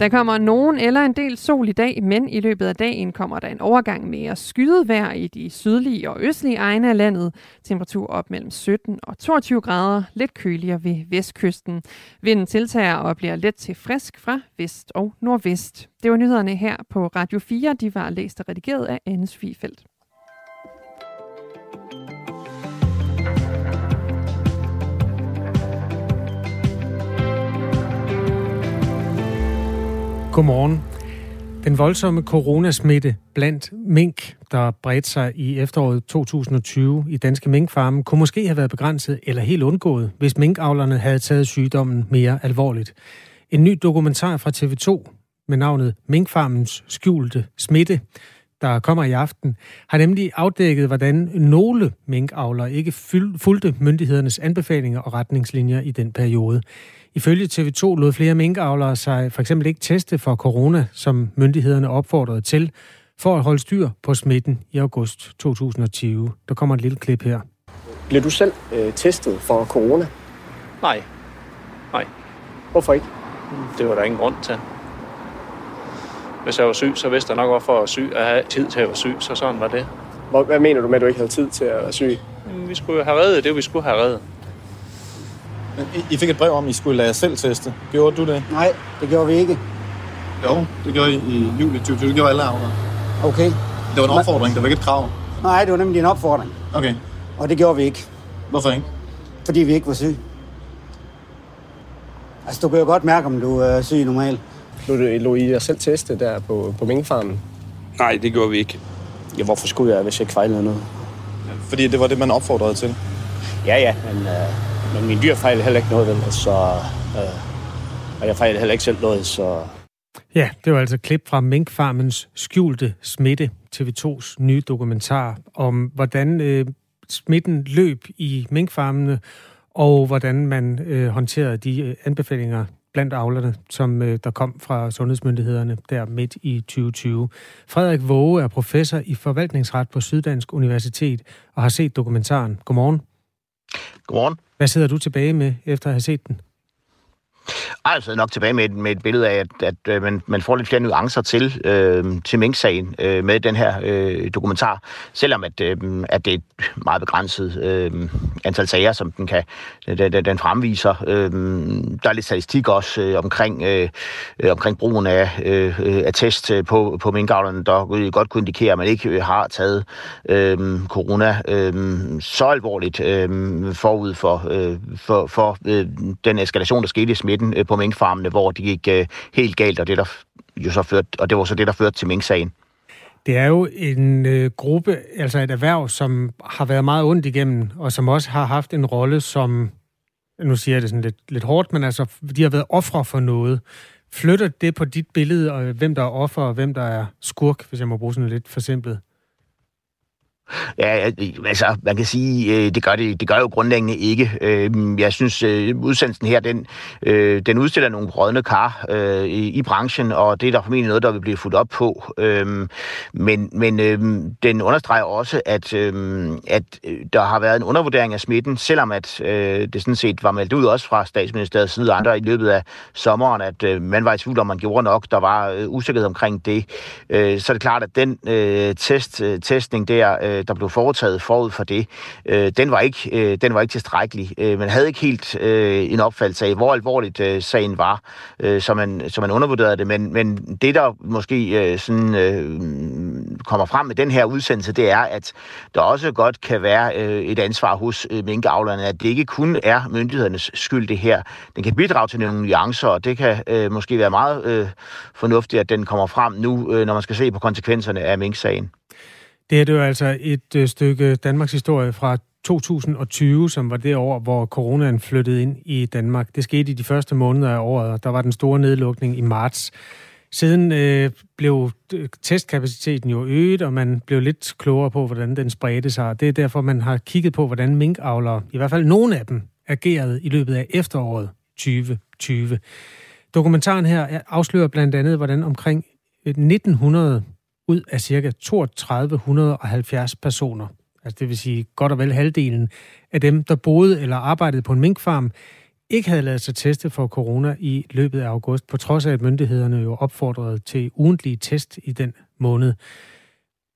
Der kommer nogen eller en del sol i dag, men i løbet af dagen kommer der en overgang mere skyet vejr i de sydlige og østlige egne af landet. Temperatur op mellem 17 og 22 grader, lidt køligere ved vestkysten. Vinden tiltager og bliver let til frisk fra vest og nordvest. Det var nyhederne her på Radio 4. De var læst og redigeret af Anne Fifeldt. Godmorgen. Den voldsomme coronasmitte blandt mink, der bredte sig i efteråret 2020 i danske minkfarme, kunne måske have været begrænset eller helt undgået, hvis minkavlerne havde taget sygdommen mere alvorligt. En ny dokumentar fra TV2 med navnet Minkfarmens skjulte smitte, der kommer i aften, har nemlig afdækket, hvordan nogle minkavlere ikke fulgte myndighedernes anbefalinger og retningslinjer i den periode. Ifølge TV2 lod flere minkavlere sig for eksempel ikke teste for corona, som myndighederne opfordrede til, for at holde styr på smitten i august 2020. Der kommer et lille klip her. Bliver du selv øh, testet for corona? Nej. Nej. Hvorfor ikke? Det var der ingen grund til. Hvis jeg var syg, så vidste jeg nok, hvorfor jeg var syg. Jeg havde tid til at være syg, så sådan var det. Hvad mener du med, at du ikke havde tid til at være syg? Vi skulle have reddet det, vi skulle have reddet. Men I, I fik et brev om, at I skulle lade jer selv teste. Gjorde du det? Nej, det gjorde vi ikke. Jo, det gjorde I i juli 2020. Det gjorde alle avler. Okay. Det var en opfordring, det var ikke et krav. Nej, det var nemlig en opfordring. Okay. Og det gjorde vi ikke. Hvorfor ikke? Fordi vi ikke var syge. Altså, du kan jo godt mærke, om du er syg normalt. Lå, lå I jer selv teste der på, på minkfarmen? Nej, det gjorde vi ikke. Ja, hvorfor skulle jeg, hvis jeg ikke fejlede noget? Fordi det var det, man opfordrede til. Ja, ja, men, øh, men min dyr fejlede heller ikke noget, vel? Så, øh, og jeg fejlede heller ikke selv noget, så... Ja, det var altså klip fra minkfarmens skjulte smitte, TV2's nye dokumentar om, hvordan øh, smitten løb i minkfarmene, og hvordan man øh, håndterede de øh, anbefalinger blandt avlerne, som øh, der kom fra sundhedsmyndighederne der midt i 2020. Frederik Våge er professor i forvaltningsret på Syddansk Universitet og har set dokumentaren. Godmorgen. Godmorgen. Hvad sidder du tilbage med efter at have set den? Ej, jeg sidder nok tilbage med et, med et billede af, at, at, at man, man får lidt flere nuancer til, øh, til Mink-sagen øh, med den her øh, dokumentar. Selvom at, øh, at det er et meget begrænset øh, antal sager, som den, kan, øh, den, den fremviser. Øh, der er lidt statistik også øh, omkring, øh, omkring brugen af, øh, øh af test på, på minkavlerne, der godt kunne indikere, at man ikke har taget øh, corona øh, så alvorligt øh, forud for, øh, for, for øh, den eskalation, der skete i smitten øh, på minkfarmene, hvor det gik øh, helt galt, og det, der jo så førte, og det var så det, der førte til minksagen. Det er jo en øh, gruppe, altså et erhverv, som har været meget ondt igennem, og som også har haft en rolle som, nu siger jeg det sådan lidt, lidt hårdt, men altså, de har været ofre for noget. Flytter det på dit billede, og hvem der er offer, og hvem der er skurk, hvis jeg må bruge sådan lidt forsimplet? Ja, altså, man kan sige, øh, det gør, det, det gør jo grundlæggende ikke. Øh, jeg synes, øh, udsendelsen her, den, den udstiller nogle rådne kar i, i branchen, og det er der formentlig noget, der vil blive fuldt op på. Men, men den understreger også, at, at der har været en undervurdering af smitten, selvom at det sådan set var meldt ud også fra statsministeriets side og andre i løbet af sommeren, at man var i tvivl om, man gjorde nok. Der var usikkerhed omkring det. Så er det klart, at den test, testning der øh, der blev foretaget forud for det, øh, den, var ikke, øh, den var ikke tilstrækkelig. Øh, man havde ikke helt øh, en opfattelse af, hvor alvorligt øh, sagen var, øh, så, man, så man undervurderede det. Men, men det, der måske øh, sådan, øh, kommer frem med den her udsendelse, det er, at der også godt kan være øh, et ansvar hos øh, minkavlerne, at det ikke kun er myndighedernes skyld, det her. Den kan bidrage til nogle nuancer, og det kan øh, måske være meget øh, fornuftigt, at den kommer frem nu, øh, når man skal se på konsekvenserne af minksagen. Det er det jo altså et øh, stykke Danmarks historie fra 2020, som var det år, hvor coronaen flyttede ind i Danmark. Det skete i de første måneder af året, og der var den store nedlukning i marts. Siden øh, blev øh, testkapaciteten jo øget, og man blev lidt klogere på, hvordan den spredte sig. Det er derfor, man har kigget på, hvordan minkavlere, i hvert fald nogle af dem, agerede i løbet af efteråret 2020. Dokumentaren her afslører blandt andet, hvordan omkring 1900 ud af ca. 3270 personer. Altså det vil sige godt og vel halvdelen af dem, der boede eller arbejdede på en minkfarm, ikke havde lavet sig teste for corona i løbet af august, på trods af at myndighederne jo opfordrede til ugentlige test i den måned.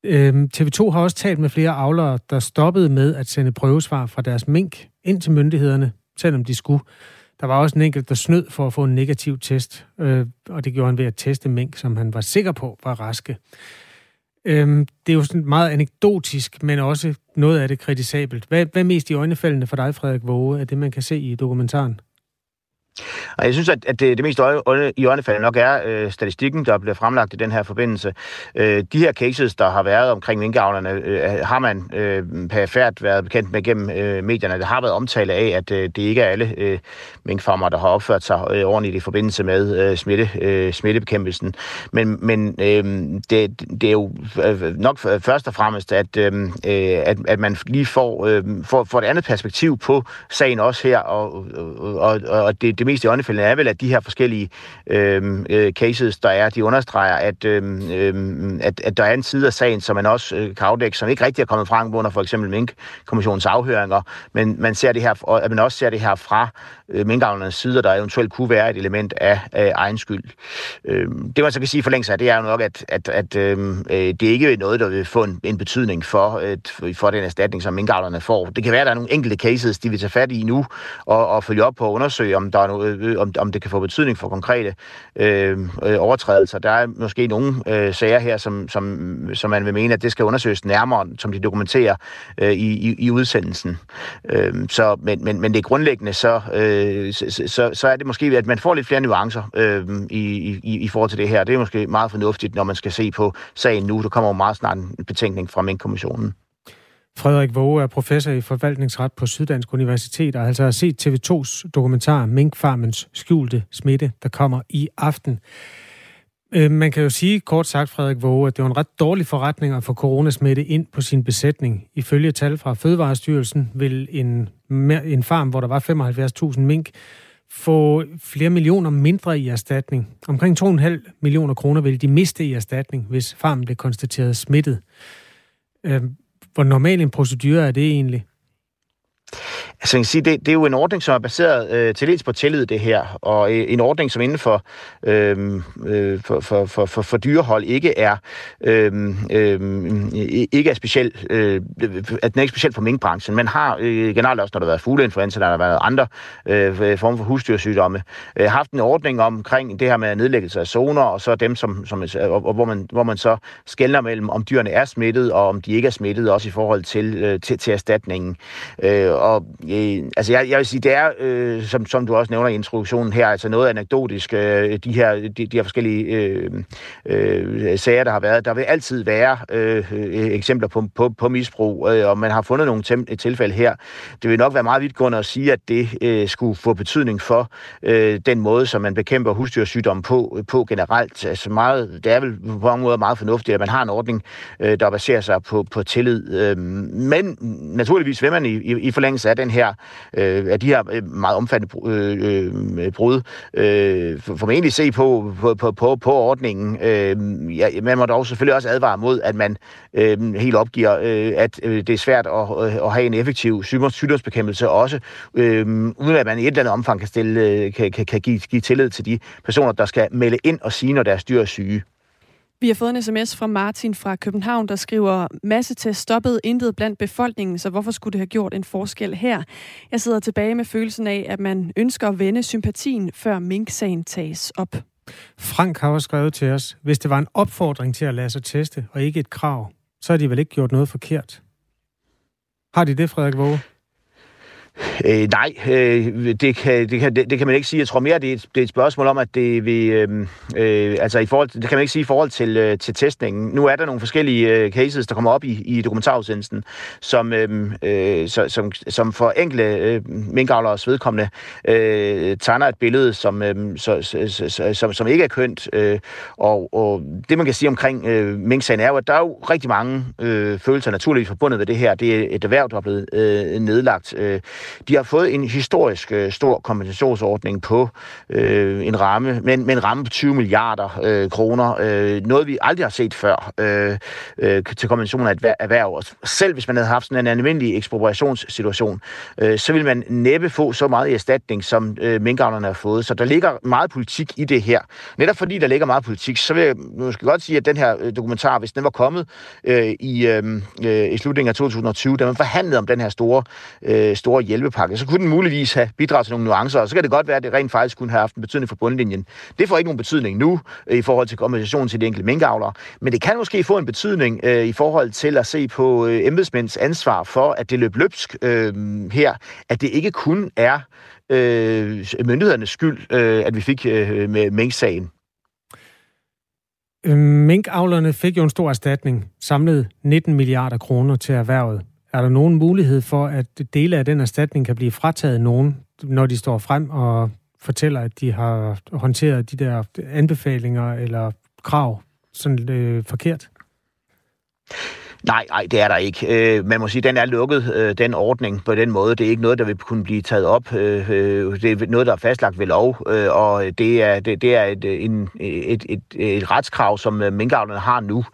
Øhm, TV2 har også talt med flere avlere, der stoppede med at sende prøvesvar fra deres mink ind til myndighederne, selvom de skulle. Der var også en enkelt, der snød for at få en negativ test, øh, og det gjorde han ved at teste mink, som han var sikker på var raske. Øhm, det er jo sådan meget anekdotisk, men også noget af det kritisabelt. Hvad, hvad er mest i øjnefaldene for dig, Frederik Våge, af det, man kan se i dokumentaren? Og jeg synes, at, at det, det mest øje, i øjnefaldende nok er øh, statistikken, der bliver fremlagt i den her forbindelse. Øh, de her cases, der har været omkring minkavlerne, øh, har man øh, perifært været bekendt med gennem øh, medierne. Der har været omtale af, at øh, det ikke er alle øh, minkfarmer, der har opført sig øh, ordentligt i forbindelse med øh, smitte, øh, smittebekæmpelsen. Men, men øh, det, det er jo øh, nok først og fremmest, at, øh, øh, at, at man lige får, øh, får, får et andet perspektiv på sagen også her, og, og, og, og det, det mest i åndefælden er vel, at de her forskellige øhm, øh, cases, der er, de understreger, at, øh, at, at der er en side af sagen, som man også øh, kan afdække, som ikke rigtig er kommet frem under for eksempel Mink-kommissionens afhøringer, men man ser det her, og at man også ser det her fra øh, minkavlernes side, der eventuelt kunne være et element af, af egen skyld. Øh, det man så kan sige for længst af, det er jo nok, at, at, at øhm, øh, det er ikke noget, der vil få en, en betydning for, et, for den erstatning, som minkavlerne får. Det kan være, at der er nogle enkelte cases, de vil tage fat i nu, og, og følge op på og undersøge, om, der er noget, om, om det kan få betydning for konkrete øh, øh, overtrædelser. Der er måske nogle øh, sager her, som, som, som man vil mene, at det skal undersøges nærmere, som de dokumenterer øh, i, i, i udsendelsen. Øh, så, men, men, men det grundlæggende, så, øh, så, så, så er det måske, at man får lidt flere nuancer øh, i, i, i forhold til det her. Det er måske meget fornuftigt, når man skal se på sagen nu. Der kommer jo meget snart en betænkning fra Mink-kommissionen. Frederik Våge er professor i forvaltningsret på Syddansk Universitet og altså har set TV2's dokumentar Minkfarmens skjulte smitte, der kommer i aften. Øh, man kan jo sige, kort sagt, Frederik Våge, at det var en ret dårlig forretning at få coronasmitte ind på sin besætning. Ifølge tal fra Fødevarestyrelsen vil en, en farm, hvor der var 75.000 mink, få flere millioner mindre i erstatning. Omkring 2,5 millioner kroner vil de miste i erstatning, hvis farmen blev konstateret smittet. Øh, hvor normal en procedure er det egentlig? Altså, jeg kan sige, det, det er jo en ordning, som er baseret øh, til dels på tillid, det her, og øh, en ordning, som inden for, øh, øh, for, for, for, for, for dyrehold ikke er øh, øh, ikke er specielt, øh, at den er ikke specielt for minkbranchen. Man har øh, generelt også, når der har været fugleinfluenza, der har været andre øh, øh, former for husdyrsygdomme, øh, haft en ordning omkring det her med nedlæggelse af zoner, og så dem, som, som og, hvor, man, hvor man så skældner mellem, om dyrene er smittet, og om de ikke er smittet, også i forhold til, øh, til, til erstatningen. Øh, og øh, altså jeg, jeg vil sige, det er, øh, som, som du også nævner i introduktionen her, altså noget anekdotisk, øh, de, her, de, de her forskellige øh, øh, sager, der har været. Der vil altid være øh, øh, eksempler på, på, på misbrug, øh, og man har fundet nogle tem- tilfælde her. Det vil nok være meget vidtgående at sige, at det øh, skulle få betydning for øh, den måde, som man bekæmper husdyrsygdomme på, på generelt. Altså meget, det er vel på mange måder meget fornuftigt, at man har en ordning, øh, der baserer sig på, på tillid. Øh, men naturligvis vil man i, i, i forlængelse af den her, øh, af de her øh, meget omfattende øh, øh, øh, brud, øh, formentlig se på, på, på, på, på ordningen. Øh, ja, man må dog selvfølgelig også advare mod, at man øh, helt opgiver, øh, at øh, det er svært at, at have en effektiv sygdomsbekæmpelse også, øh, uden at man i et eller andet omfang kan, stille, kan, kan, kan give, give tillid til de personer, der skal melde ind og sige, når deres dyr er syge. Vi har fået en sms fra Martin fra København, der skriver, masse til stoppet intet blandt befolkningen, så hvorfor skulle det have gjort en forskel her? Jeg sidder tilbage med følelsen af, at man ønsker at vende sympatien, før Mink-sagen tages op. Frank har også skrevet til os, hvis det var en opfordring til at lade sig teste, og ikke et krav, så har de vel ikke gjort noget forkert. Har de det, Frederik Våge? Øh, nej, øh, det, kan, det, kan, det, det kan man ikke sige. Jeg tror mere, det er et, det er et spørgsmål om, at det vil... Øh, øh, altså, i forhold, det kan man ikke sige i forhold til, øh, til testningen. Nu er der nogle forskellige øh, cases, der kommer op i, i dokumentarudsendelsen, som, øh, øh, så, som, som for enkle øh, minkavlers vedkommende øh, tegner et billede, som, øh, så, så, så, som, som ikke er kønt. Øh, og, og det, man kan sige omkring øh, minksagen, er jo, at der er jo rigtig mange øh, følelser naturligvis forbundet med det her. Det er et erhverv, der er blevet øh, nedlagt. Øh, de har fået en historisk øh, stor kompensationsordning på øh, en ramme, men, men en ramme på 20 milliarder øh, kroner. Øh, noget, vi aldrig har set før øh, øh, til kompensation af et erhverv. Selv hvis man havde haft sådan en almindelig ekspropriationssituation, øh, så ville man næppe få så meget i erstatning, som øh, minkavlerne har fået. Så der ligger meget politik i det her. Netop fordi der ligger meget politik, så vil jeg måske godt sige, at den her øh, dokumentar, hvis den var kommet øh, i, øh, øh i slutningen af 2020, da man forhandlede om den her store, øh, store hjælpepakke, så kunne den muligvis have bidraget til nogle nuancer, og så kan det godt være, at det rent faktisk kunne have haft en betydning for bundlinjen. Det får ikke nogen betydning nu øh, i forhold til kompensation til de enkelte minkavlere, men det kan måske få en betydning øh, i forhold til at se på øh, embedsmænds ansvar for, at det løb løbsk øh, her, at det ikke kun er øh, myndighedernes skyld, øh, at vi fik øh, med minksagen. Øhm, minkavlerne fik jo en stor erstatning, samlet 19 milliarder kroner til erhvervet. Er der nogen mulighed for, at dele af den erstatning kan blive frataget nogen, når de står frem og fortæller, at de har håndteret de der anbefalinger eller krav sådan øh, forkert? Nej, nej, det er der ikke. Øh, man må sige, den er lukket, øh, den ordning på den måde. Det er ikke noget, der vil kunne blive taget op. Øh, øh det er noget, der er fastlagt ved lov, øh, og det er, det, det er et, en, et, et, et retskrav, som øh, minkavlerne har nu.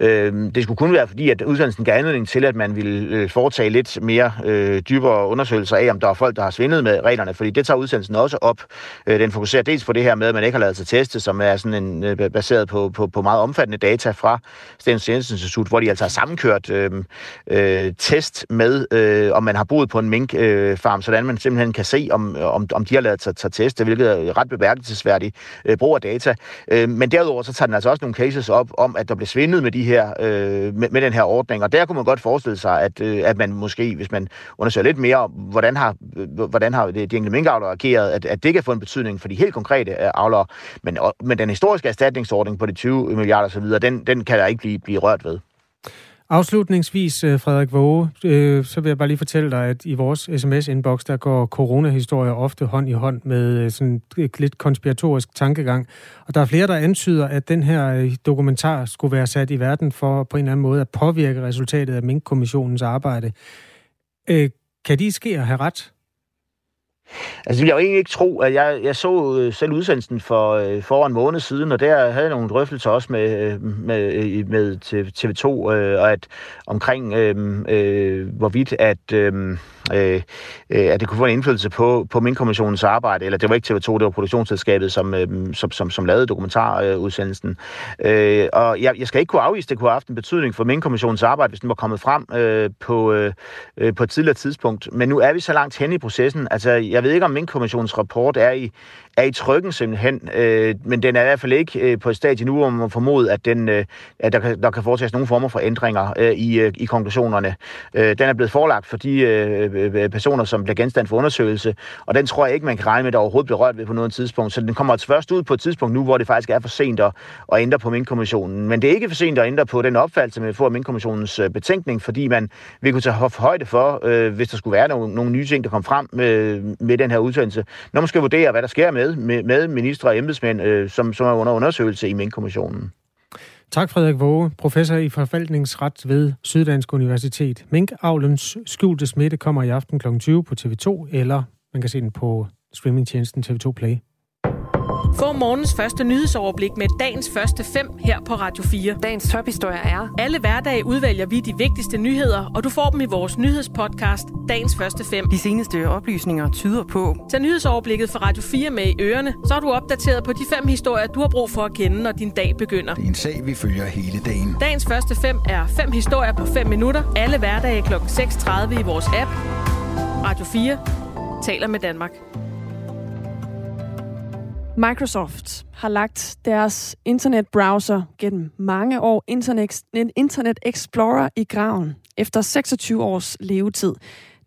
Øh, det skulle kun være fordi, at udsendelsen gav anledning til, at man ville øh, foretage lidt mere øh, dybere undersøgelser af, om der er folk, der har svindet med reglerne, fordi det tager udsendelsen også op. Øh, den fokuserer dels på det her med, at man ikke har lavet sig teste, som er sådan en, baseret på, på, på meget omfattende data fra Statens Institut, hvor de altså har gennemkørt øh, øh, test med, øh, om man har boet på en minkfarm, øh, sådan man simpelthen kan se, om, om, om de har lavet sig, teste, hvilket er ret bemærkelsesværdigt øh, brug af data. Øh, men derudover så tager den altså også nogle cases op om, at der blev svindlet med, de her, øh, med, med den her ordning, og der kunne man godt forestille sig, at, øh, at man måske, hvis man undersøger lidt mere, hvordan har, øh, hvordan har de enkelte minkavlere ageret, at, at det kan få en betydning for de helt konkrete øh, avlere. Men, men den historiske erstatningsordning på de 20 milliarder osv., den, den kan der ikke blive, blive rørt ved. Afslutningsvis, øh, Frederik Våge, øh, så vil jeg bare lige fortælle dig, at i vores sms-inbox, der går coronahistorier ofte hånd i hånd med øh, sådan lidt konspiratorisk tankegang. Og der er flere, der antyder, at den her øh, dokumentar skulle være sat i verden for på en eller anden måde at påvirke resultatet af Mink-kommissionens arbejde. Øh, kan de ske at have ret? Altså, det vil jeg jo egentlig ikke tro. At jeg, jeg så øh, selv udsendelsen for, øh, for en måned siden, og der havde jeg nogle drøftelser også med, øh, med, øh, med TV2, øh, og at omkring øh, øh, hvorvidt, at, øh, øh, at det kunne få en indflydelse på, på min kommissionens arbejde, eller det var ikke TV2, det var produktionsselskabet, som, øh, som, som, som lavede dokumentarudsendelsen. Øh, og jeg, jeg skal ikke kunne afvise, at det kunne have haft en betydning for min kommissionens arbejde, hvis den var kommet frem øh, på, øh, øh, på et tidligere tidspunkt. Men nu er vi så langt hen i processen. Altså, jeg ved ikke, om min kommissionens rapport er i, er i trykken simpelthen, øh, men den er i hvert fald ikke øh, på et stadie nu, hvor man formoder, at, den, øh, at der, kan, der kan foretages nogle former for ændringer øh, i, øh, i konklusionerne. Øh, den er blevet forelagt for de øh, øh, personer, som bliver genstand for undersøgelse, og den tror jeg ikke, man kan regne med, at der overhovedet bliver rørt ved på noget tidspunkt. Så den kommer først ud på et tidspunkt nu, hvor det faktisk er for sent at, at ændre på Mink-kommissionen. Men det er ikke for sent at ændre på den opfattelse, man får af Mink-kommissionens øh, betænkning, fordi man vil kunne tage højde for, øh, hvis der skulle være nogle, nogle nye ting, der kom frem øh, med den her udsendelse, når man skal vurdere, hvad der sker med, med, med ministre og embedsmænd, øh, som, som er under undersøgelse i Mink-kommissionen. Tak, Frederik Våge, professor i forvaltningsret ved Syddansk Universitet. Mink-avlens skjulte smitte kommer i aften kl. 20 på TV2, eller man kan se den på streamingtjenesten TV2 Play. Få morgens første nyhedsoverblik med dagens første fem her på Radio 4. Dagens tophistorie er... Alle hverdage udvælger vi de vigtigste nyheder, og du får dem i vores nyhedspodcast, dagens første fem. De seneste oplysninger tyder på... Tag nyhedsoverblikket fra Radio 4 med i ørerne, så er du opdateret på de fem historier, du har brug for at kende, når din dag begynder. Det er en sag, vi følger hele dagen. Dagens første fem er fem historier på 5 minutter. Alle hverdage kl. 6.30 i vores app. Radio 4 taler med Danmark. Microsoft har lagt deres internetbrowser gennem mange år, Internet, Explorer, i graven efter 26 års levetid.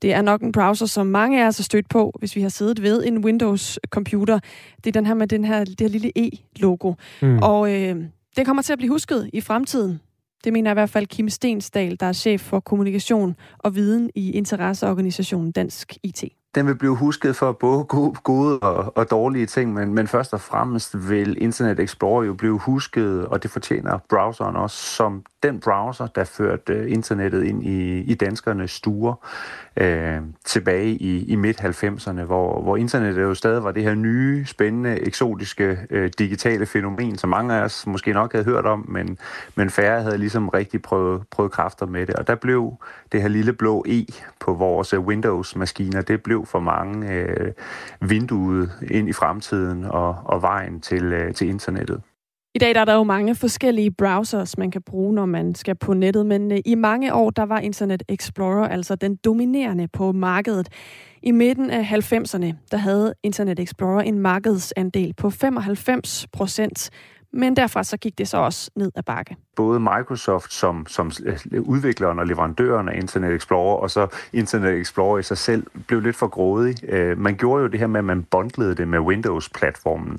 Det er nok en browser, som mange af os har stødt på, hvis vi har siddet ved en Windows-computer. Det er den her med den her, det her lille E-logo. Mm. Og øh, det kommer til at blive husket i fremtiden. Det mener i hvert fald Kim Stensdal, der er chef for kommunikation og viden i interesseorganisationen Dansk IT den vil blive husket for både gode og, og dårlige ting, men, men først og fremmest vil Internet Explorer jo blive husket, og det fortjener browseren også, som den browser, der førte øh, internettet ind i, i danskernes stuer øh, tilbage i, i midt-90'erne, hvor, hvor internettet jo stadig var det her nye, spændende, eksotiske øh, digitale fænomen, som mange af os måske nok havde hørt om, men, men færre havde ligesom rigtig prøvet, prøvet kræfter med det. Og der blev det her lille blå E på vores øh, Windows-maskiner, det blev for mange øh, vinduet ind i fremtiden og, og vejen til, øh, til internettet. I dag der er der jo mange forskellige browsers, man kan bruge, når man skal på nettet, men øh, i mange år der var Internet Explorer altså den dominerende på markedet. I midten af 90'erne der havde Internet Explorer en markedsandel på 95 procent, men derfra så gik det så også ned ad bakke. Både Microsoft som, som øh, udvikleren og leverandøren af Internet Explorer, og så Internet Explorer i sig selv, blev lidt for grådig. Øh, man gjorde jo det her med, at man bundlede det med Windows-platformen.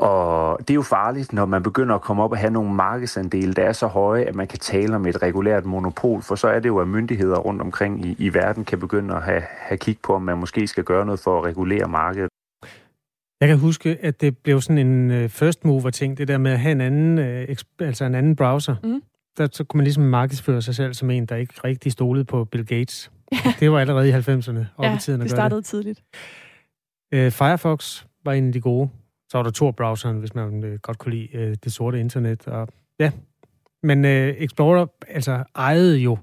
Og det er jo farligt, når man begynder at komme op og have nogle markedsandele, der er så høje, at man kan tale om et regulært monopol, for så er det jo, at myndigheder rundt omkring i, i verden kan begynde at have, have kig på, om man måske skal gøre noget for at regulere markedet. Jeg kan huske, at det blev sådan en uh, first mover ting, det der med at have en anden, uh, altså en anden browser. Mm. der så kunne man ligesom markedsføre sig selv som en, der ikke rigtig stolede på Bill Gates. det var allerede i 90'erne, op ja, i tiden at det startede tidligt. Uh, Firefox var en af de gode. Så var der Tor-browseren, hvis man øh, godt kunne lide øh, det sorte internet. Og, ja. Men øh, Explorer altså, ejede jo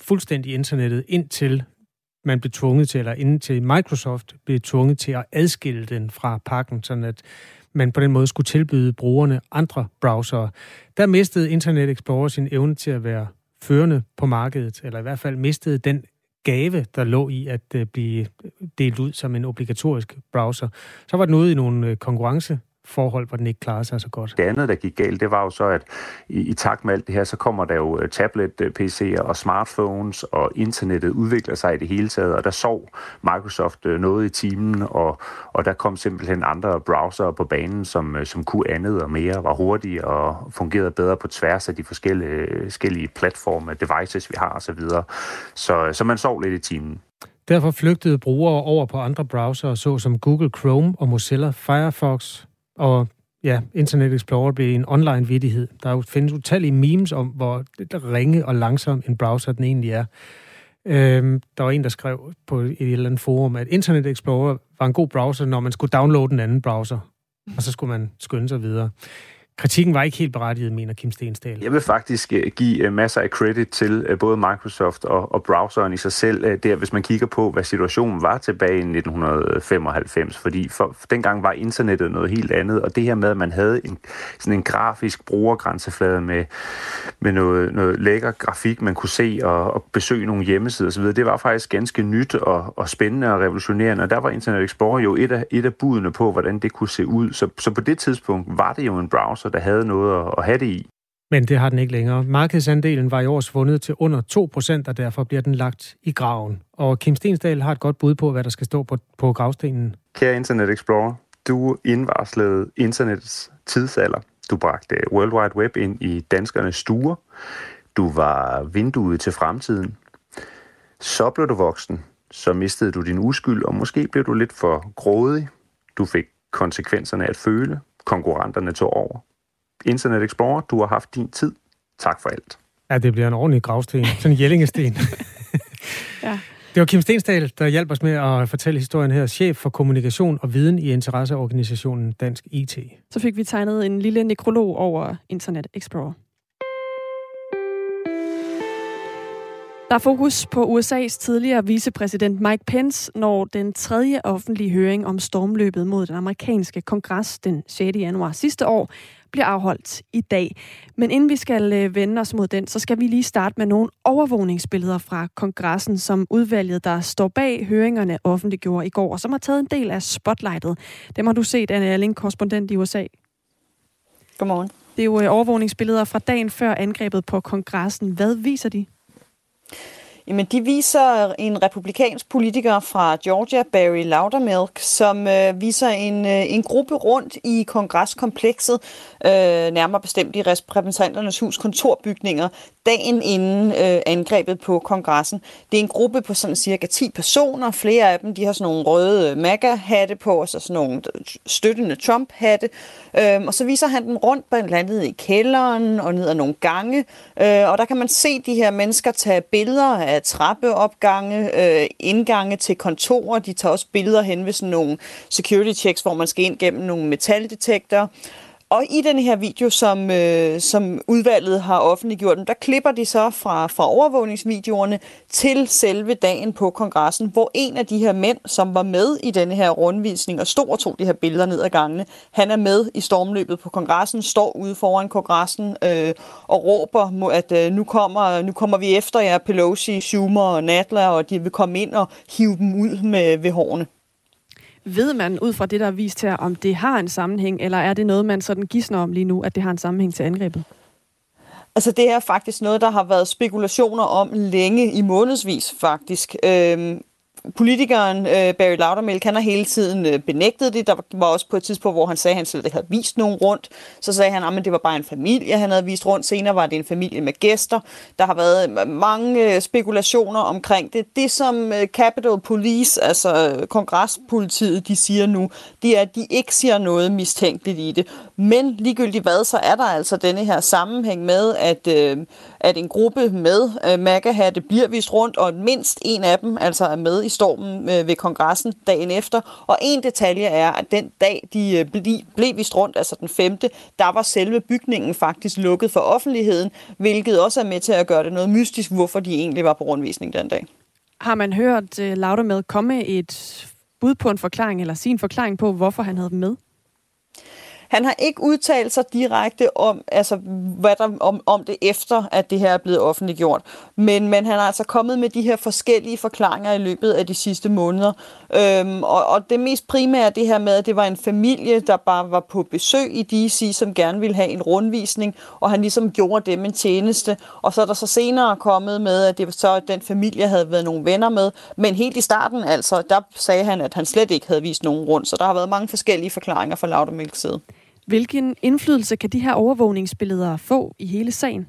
fuldstændig internettet indtil man blev tvunget til, eller indtil Microsoft blev tvunget til at adskille den fra pakken, sådan at man på den måde skulle tilbyde brugerne andre browsere. Der mistede Internet Explorer sin evne til at være førende på markedet, eller i hvert fald mistede den gave, der lå i at øh, blive delt ud som en obligatorisk browser. Så var den ude i nogle øh, konkurrence forhold, hvor den ikke klarede sig så godt. Det andet, der gik galt, det var jo så, at i, i takt med alt det her, så kommer der jo øh, tablet-PC'er og smartphones, og internettet udvikler sig i det hele taget, og der sov Microsoft øh, noget i timen, og, og der kom simpelthen andre browsere på banen, som, øh, som kunne andet og mere, var hurtige og fungerede bedre på tværs af de forskellige, forskellige platforme, devices, vi har osv. Så, så, så man sov lidt i timen. Derfor flygtede brugere over på andre browsere, såsom Google Chrome og Mozilla Firefox, og ja, Internet Explorer blev en online vidighed. Der jo findes utallige memes om, hvor ringe og langsom en browser den egentlig er. Øhm, der var en, der skrev på et eller andet forum, at Internet Explorer var en god browser, når man skulle downloade en anden browser. Og så skulle man skynde sig videre. Kritikken var ikke helt berettiget, mener Kim Stensdal. Jeg vil faktisk øh, give øh, masser af credit til øh, både Microsoft og, og browseren i sig selv, der, hvis man kigger på, hvad situationen var tilbage i 1995. Fordi for, for dengang var internettet noget helt andet, og det her med, at man havde en, sådan en grafisk brugergrænseflade med, med noget, noget lækker grafik, man kunne se og, og besøge nogle hjemmesider osv., det var faktisk ganske nyt og, og spændende og revolutionerende, og der var Internet Explorer jo et af, et af budene på, hvordan det kunne se ud. Så, så på det tidspunkt var det jo en browser, der havde noget at have det i. Men det har den ikke længere. Markedsandelen var i år svundet til under 2 procent, og derfor bliver den lagt i graven. Og Kim Stensdal har et godt bud på, hvad der skal stå på, på gravstenen. Kære Internet Explorer, du indvarslede internets tidsalder. Du bragte World Wide Web ind i danskernes stuer. Du var vinduet til fremtiden. Så blev du voksen. Så mistede du din uskyld, og måske blev du lidt for grådig. Du fik konsekvenserne af at føle. Konkurrenterne tog over. Internet Explorer, du har haft din tid. Tak for alt. Ja, det bliver en ordentlig gravsten. Sådan en jællingesten. ja. Det var Kim Stensdal, der hjalp os med at fortælle historien her. Chef for kommunikation og viden i interesseorganisationen Dansk IT. Så fik vi tegnet en lille nekrolog over Internet Explorer. Der er fokus på USA's tidligere vicepræsident Mike Pence, når den tredje offentlige høring om stormløbet mod den amerikanske kongres den 6. januar sidste år bliver afholdt i dag. Men inden vi skal øh, vende os mod den, så skal vi lige starte med nogle overvågningsbilleder fra kongressen, som udvalget, der står bag høringerne, offentliggjorde i går, og som har taget en del af spotlightet. Dem har du set, Anne Erling, korrespondent i USA. Godmorgen. Det er jo øh, overvågningsbilleder fra dagen før angrebet på kongressen. Hvad viser de? Jamen, de viser en republikansk politiker fra Georgia, Barry Loudermilk, som øh, viser en, øh, en gruppe rundt i kongreskomplekset, øh, nærmere bestemt i repræsentanternes hus kontorbygninger, dagen inden øh, angrebet på kongressen. Det er en gruppe på sådan cirka 10 personer. Flere af dem de har sådan nogle røde øh, MAGA-hatte på, og så sådan nogle øh, støttende Trump-hatte. Øh, og så viser han dem rundt blandt andet i kælderen og ned ad nogle gange. Øh, og der kan man se de her mennesker tage billeder af trappeopgange, øh, indgange til kontorer. De tager også billeder hen ved sådan nogle security checks, hvor man skal ind gennem nogle metaldetektorer. Og i den her video, som, øh, som udvalget har offentliggjort, der klipper de så fra, fra overvågningsvideoerne til selve dagen på kongressen, hvor en af de her mænd, som var med i denne her rundvisning og stod og tog de her billeder ned ad gangene, han er med i stormløbet på kongressen, står ude foran kongressen øh, og råber, at øh, nu, kommer, nu kommer vi efter jer, Pelosi, Schumer og Nadler, og de vil komme ind og hive dem ud med ved hårene. Ved man ud fra det, der er vist her, om det har en sammenhæng, eller er det noget, man sådan gissner om lige nu, at det har en sammenhæng til angrebet? Altså det er faktisk noget, der har været spekulationer om længe, i månedsvis faktisk. Øhm, politikeren øh, Barry Laudermilk, han har hele tiden øh, benægtet det. Der var også på et tidspunkt, hvor han sagde, at han slet ikke havde vist nogen rundt. Så sagde han, ah, at det var bare en familie, han havde vist rundt. Senere var det en familie med gæster. Der har været øh, mange øh, spekulationer omkring det. Det, som øh, Capitol Police, altså øh, kongresspolitiet, de siger nu, det er, at de ikke siger noget mistænkeligt i det. Men ligegyldigt hvad, så er der altså denne her sammenhæng med, at, øh, at en gruppe med øh, MAGA-hatte bliver vist rundt, og mindst en af dem altså er med i stormen øh, ved kongressen dagen efter. Og en detalje er, at den dag, de øh, ble, blev vist rundt, altså den 5., der var selve bygningen faktisk lukket for offentligheden, hvilket også er med til at gøre det noget mystisk, hvorfor de egentlig var på rundvisning den dag. Har man hørt øh, uh, Lauder med komme et bud på en forklaring, eller sin forklaring på, hvorfor han havde dem med? Han har ikke udtalt sig direkte om, altså, hvad der, om, om det efter, at det her er blevet offentliggjort. Men, men han har altså kommet med de her forskellige forklaringer i løbet af de sidste måneder. Øhm, og, og det mest primære er det her med, at det var en familie, der bare var på besøg i DC, som gerne ville have en rundvisning, og han ligesom gjorde dem en tjeneste. Og så er der så senere kommet med, at det var så, at den familie havde været nogle venner med. Men helt i starten, altså, der sagde han, at han slet ikke havde vist nogen rundt. Så der har været mange forskellige forklaringer fra Laudermilks side. Hvilken indflydelse kan de her overvågningsbilleder få i hele sagen?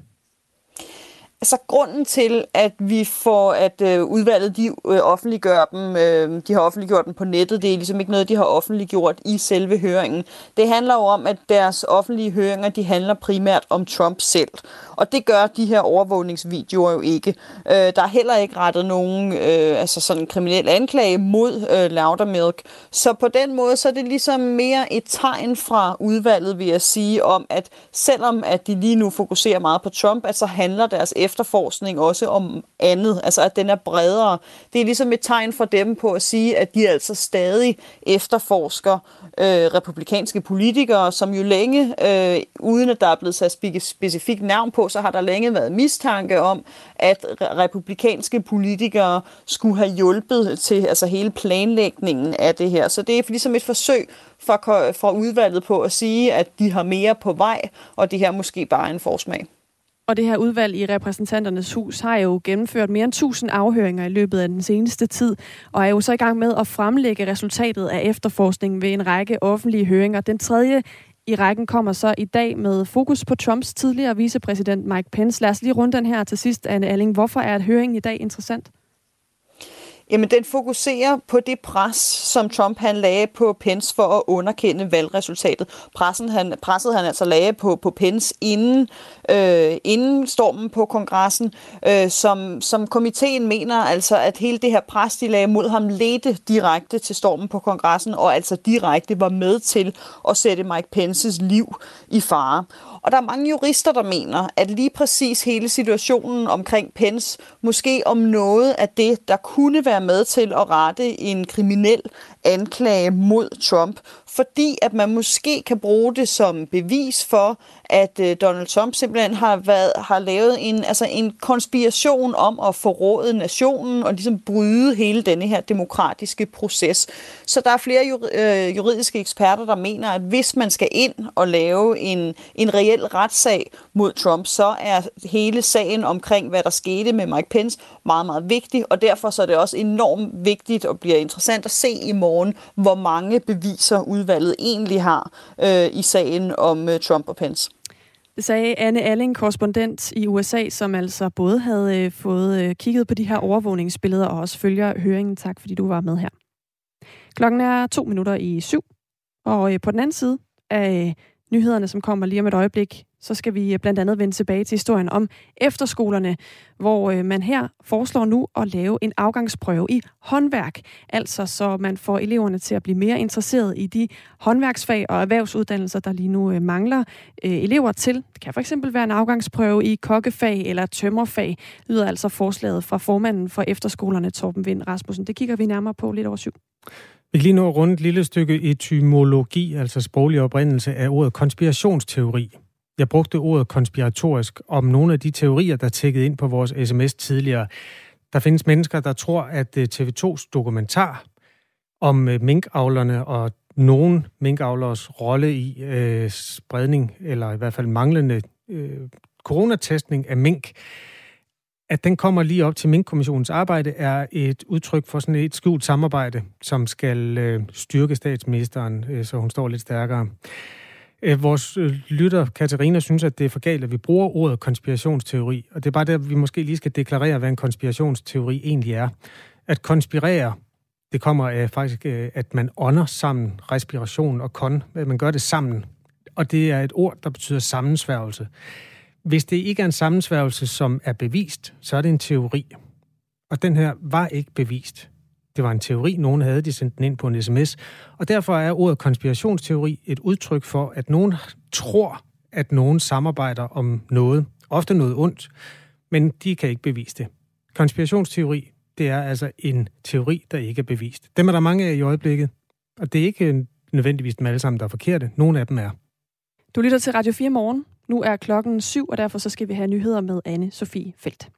Altså grunden til, at vi får, at øh, udvalget de øh, offentliggør dem, øh, de har offentliggjort dem på nettet, det er ligesom ikke noget, de har offentliggjort i selve høringen. Det handler jo om, at deres offentlige høringer, de handler primært om Trump selv. Og det gør de her overvågningsvideoer jo ikke. Øh, der er heller ikke rettet nogen øh, altså sådan kriminel anklage mod øh, Loudermilk. Så på den måde, så er det ligesom mere et tegn fra udvalget, vil jeg sige, om at selvom at de lige nu fokuserer meget på Trump, at så handler deres efterforskning også om andet, altså at den er bredere. Det er ligesom et tegn for dem på at sige, at de altså stadig efterforsker øh, republikanske politikere, som jo længe, øh, uden at der er blevet sat specifikt navn på, så har der længe været mistanke om, at republikanske politikere skulle have hjulpet til altså hele planlægningen af det her. Så det er ligesom et forsøg fra, fra udvalget på at sige, at de har mere på vej, og det her måske bare en forsmag. Og det her udvalg i repræsentanternes hus har jo gennemført mere end 1000 afhøringer i løbet af den seneste tid, og er jo så i gang med at fremlægge resultatet af efterforskningen ved en række offentlige høringer. Den tredje i rækken kommer så i dag med fokus på Trumps tidligere vicepræsident Mike Pence. Lad os lige runde den her til sidst, Anne Alling. Hvorfor er høringen i dag interessant? Jamen, den fokuserer på det pres, som Trump han lagde på Pence for at underkende valgresultatet. Pressen, han, presset han altså lagde på, på Pence inden, øh, inden stormen på kongressen, øh, som, som komiteen mener altså, at hele det her pres, de lagde mod ham, ledte direkte til stormen på kongressen, og altså direkte var med til at sætte Mike Pences liv i fare. Og der er mange jurister, der mener, at lige præcis hele situationen omkring Pence, måske om noget af det, der kunne være med til at rette en kriminel anklage mod Trump, fordi at man måske kan bruge det som bevis for, at øh, Donald Trump simpelthen har, været, har lavet en, altså en konspiration om at forråde nationen og ligesom bryde hele denne her demokratiske proces. Så der er flere øh, juridiske eksperter, der mener, at hvis man skal ind og lave en, en reel retssag mod Trump, så er hele sagen omkring, hvad der skete med Mike Pence, meget, meget vigtig, og derfor så er det også enormt vigtigt og bliver interessant at se i morgen, hvor mange beviser udvalget egentlig har øh, i sagen om øh, Trump og Pence. Det sagde Anne Alling, korrespondent i USA, som altså både havde øh, fået øh, kigget på de her overvågningsbilleder og også følger høringen. Tak fordi du var med her. Klokken er to minutter i syv, og øh, på den anden side af øh, nyhederne, som kommer lige om et øjeblik, så skal vi øh, blandt andet vende tilbage til historien om efterskolerne, hvor øh, man her foreslår nu at lave en afgangsprøve i håndværk. Altså så man får eleverne til at blive mere interesseret i de håndværksfag og erhvervsuddannelser, der lige nu øh, mangler elever til. Det kan for eksempel være en afgangsprøve i kokkefag eller tømmerfag, lyder altså forslaget fra formanden for efterskolerne, Torben Vind Rasmussen. Det kigger vi nærmere på lidt over syv. Vi kan lige nå rundt et lille stykke etymologi, altså sproglig oprindelse af ordet konspirationsteori. Jeg brugte ordet konspiratorisk om nogle af de teorier, der tækkede ind på vores sms tidligere. Der findes mennesker, der tror, at øh, TV2's dokumentar om øh, minkavlerne og nogen minkavlers rolle i øh, spredning, eller i hvert fald manglende øh, coronatestning af mink, At den kommer lige op til Mink-kommissionens arbejde, er et udtryk for sådan et skjult samarbejde, som skal øh, styrke statsministeren, øh, så hun står lidt stærkere. Øh, vores øh, lytter, Katarina, synes, at det er for galt, at vi bruger ordet konspirationsteori. Og det er bare der, vi måske lige skal deklarere, hvad en konspirationsteori egentlig er. At konspirere, det kommer af faktisk, øh, at man ånder sammen, respiration og kon, at man gør det sammen. Og det er et ord, der betyder sammensværgelse. Hvis det ikke er en sammensværgelse, som er bevist, så er det en teori. Og den her var ikke bevist. Det var en teori, nogen havde, de sendte den ind på en sms. Og derfor er ordet konspirationsteori et udtryk for, at nogen tror, at nogen samarbejder om noget. Ofte noget ondt, men de kan ikke bevise det. Konspirationsteori, det er altså en teori, der ikke er bevist. Dem er der mange af i øjeblikket, og det er ikke nødvendigvis dem alle sammen, der er forkerte. Nogle af dem er. Du lytter til Radio 4 morgen. Nu er klokken syv, og derfor så skal vi have nyheder med anne Sofie Felt.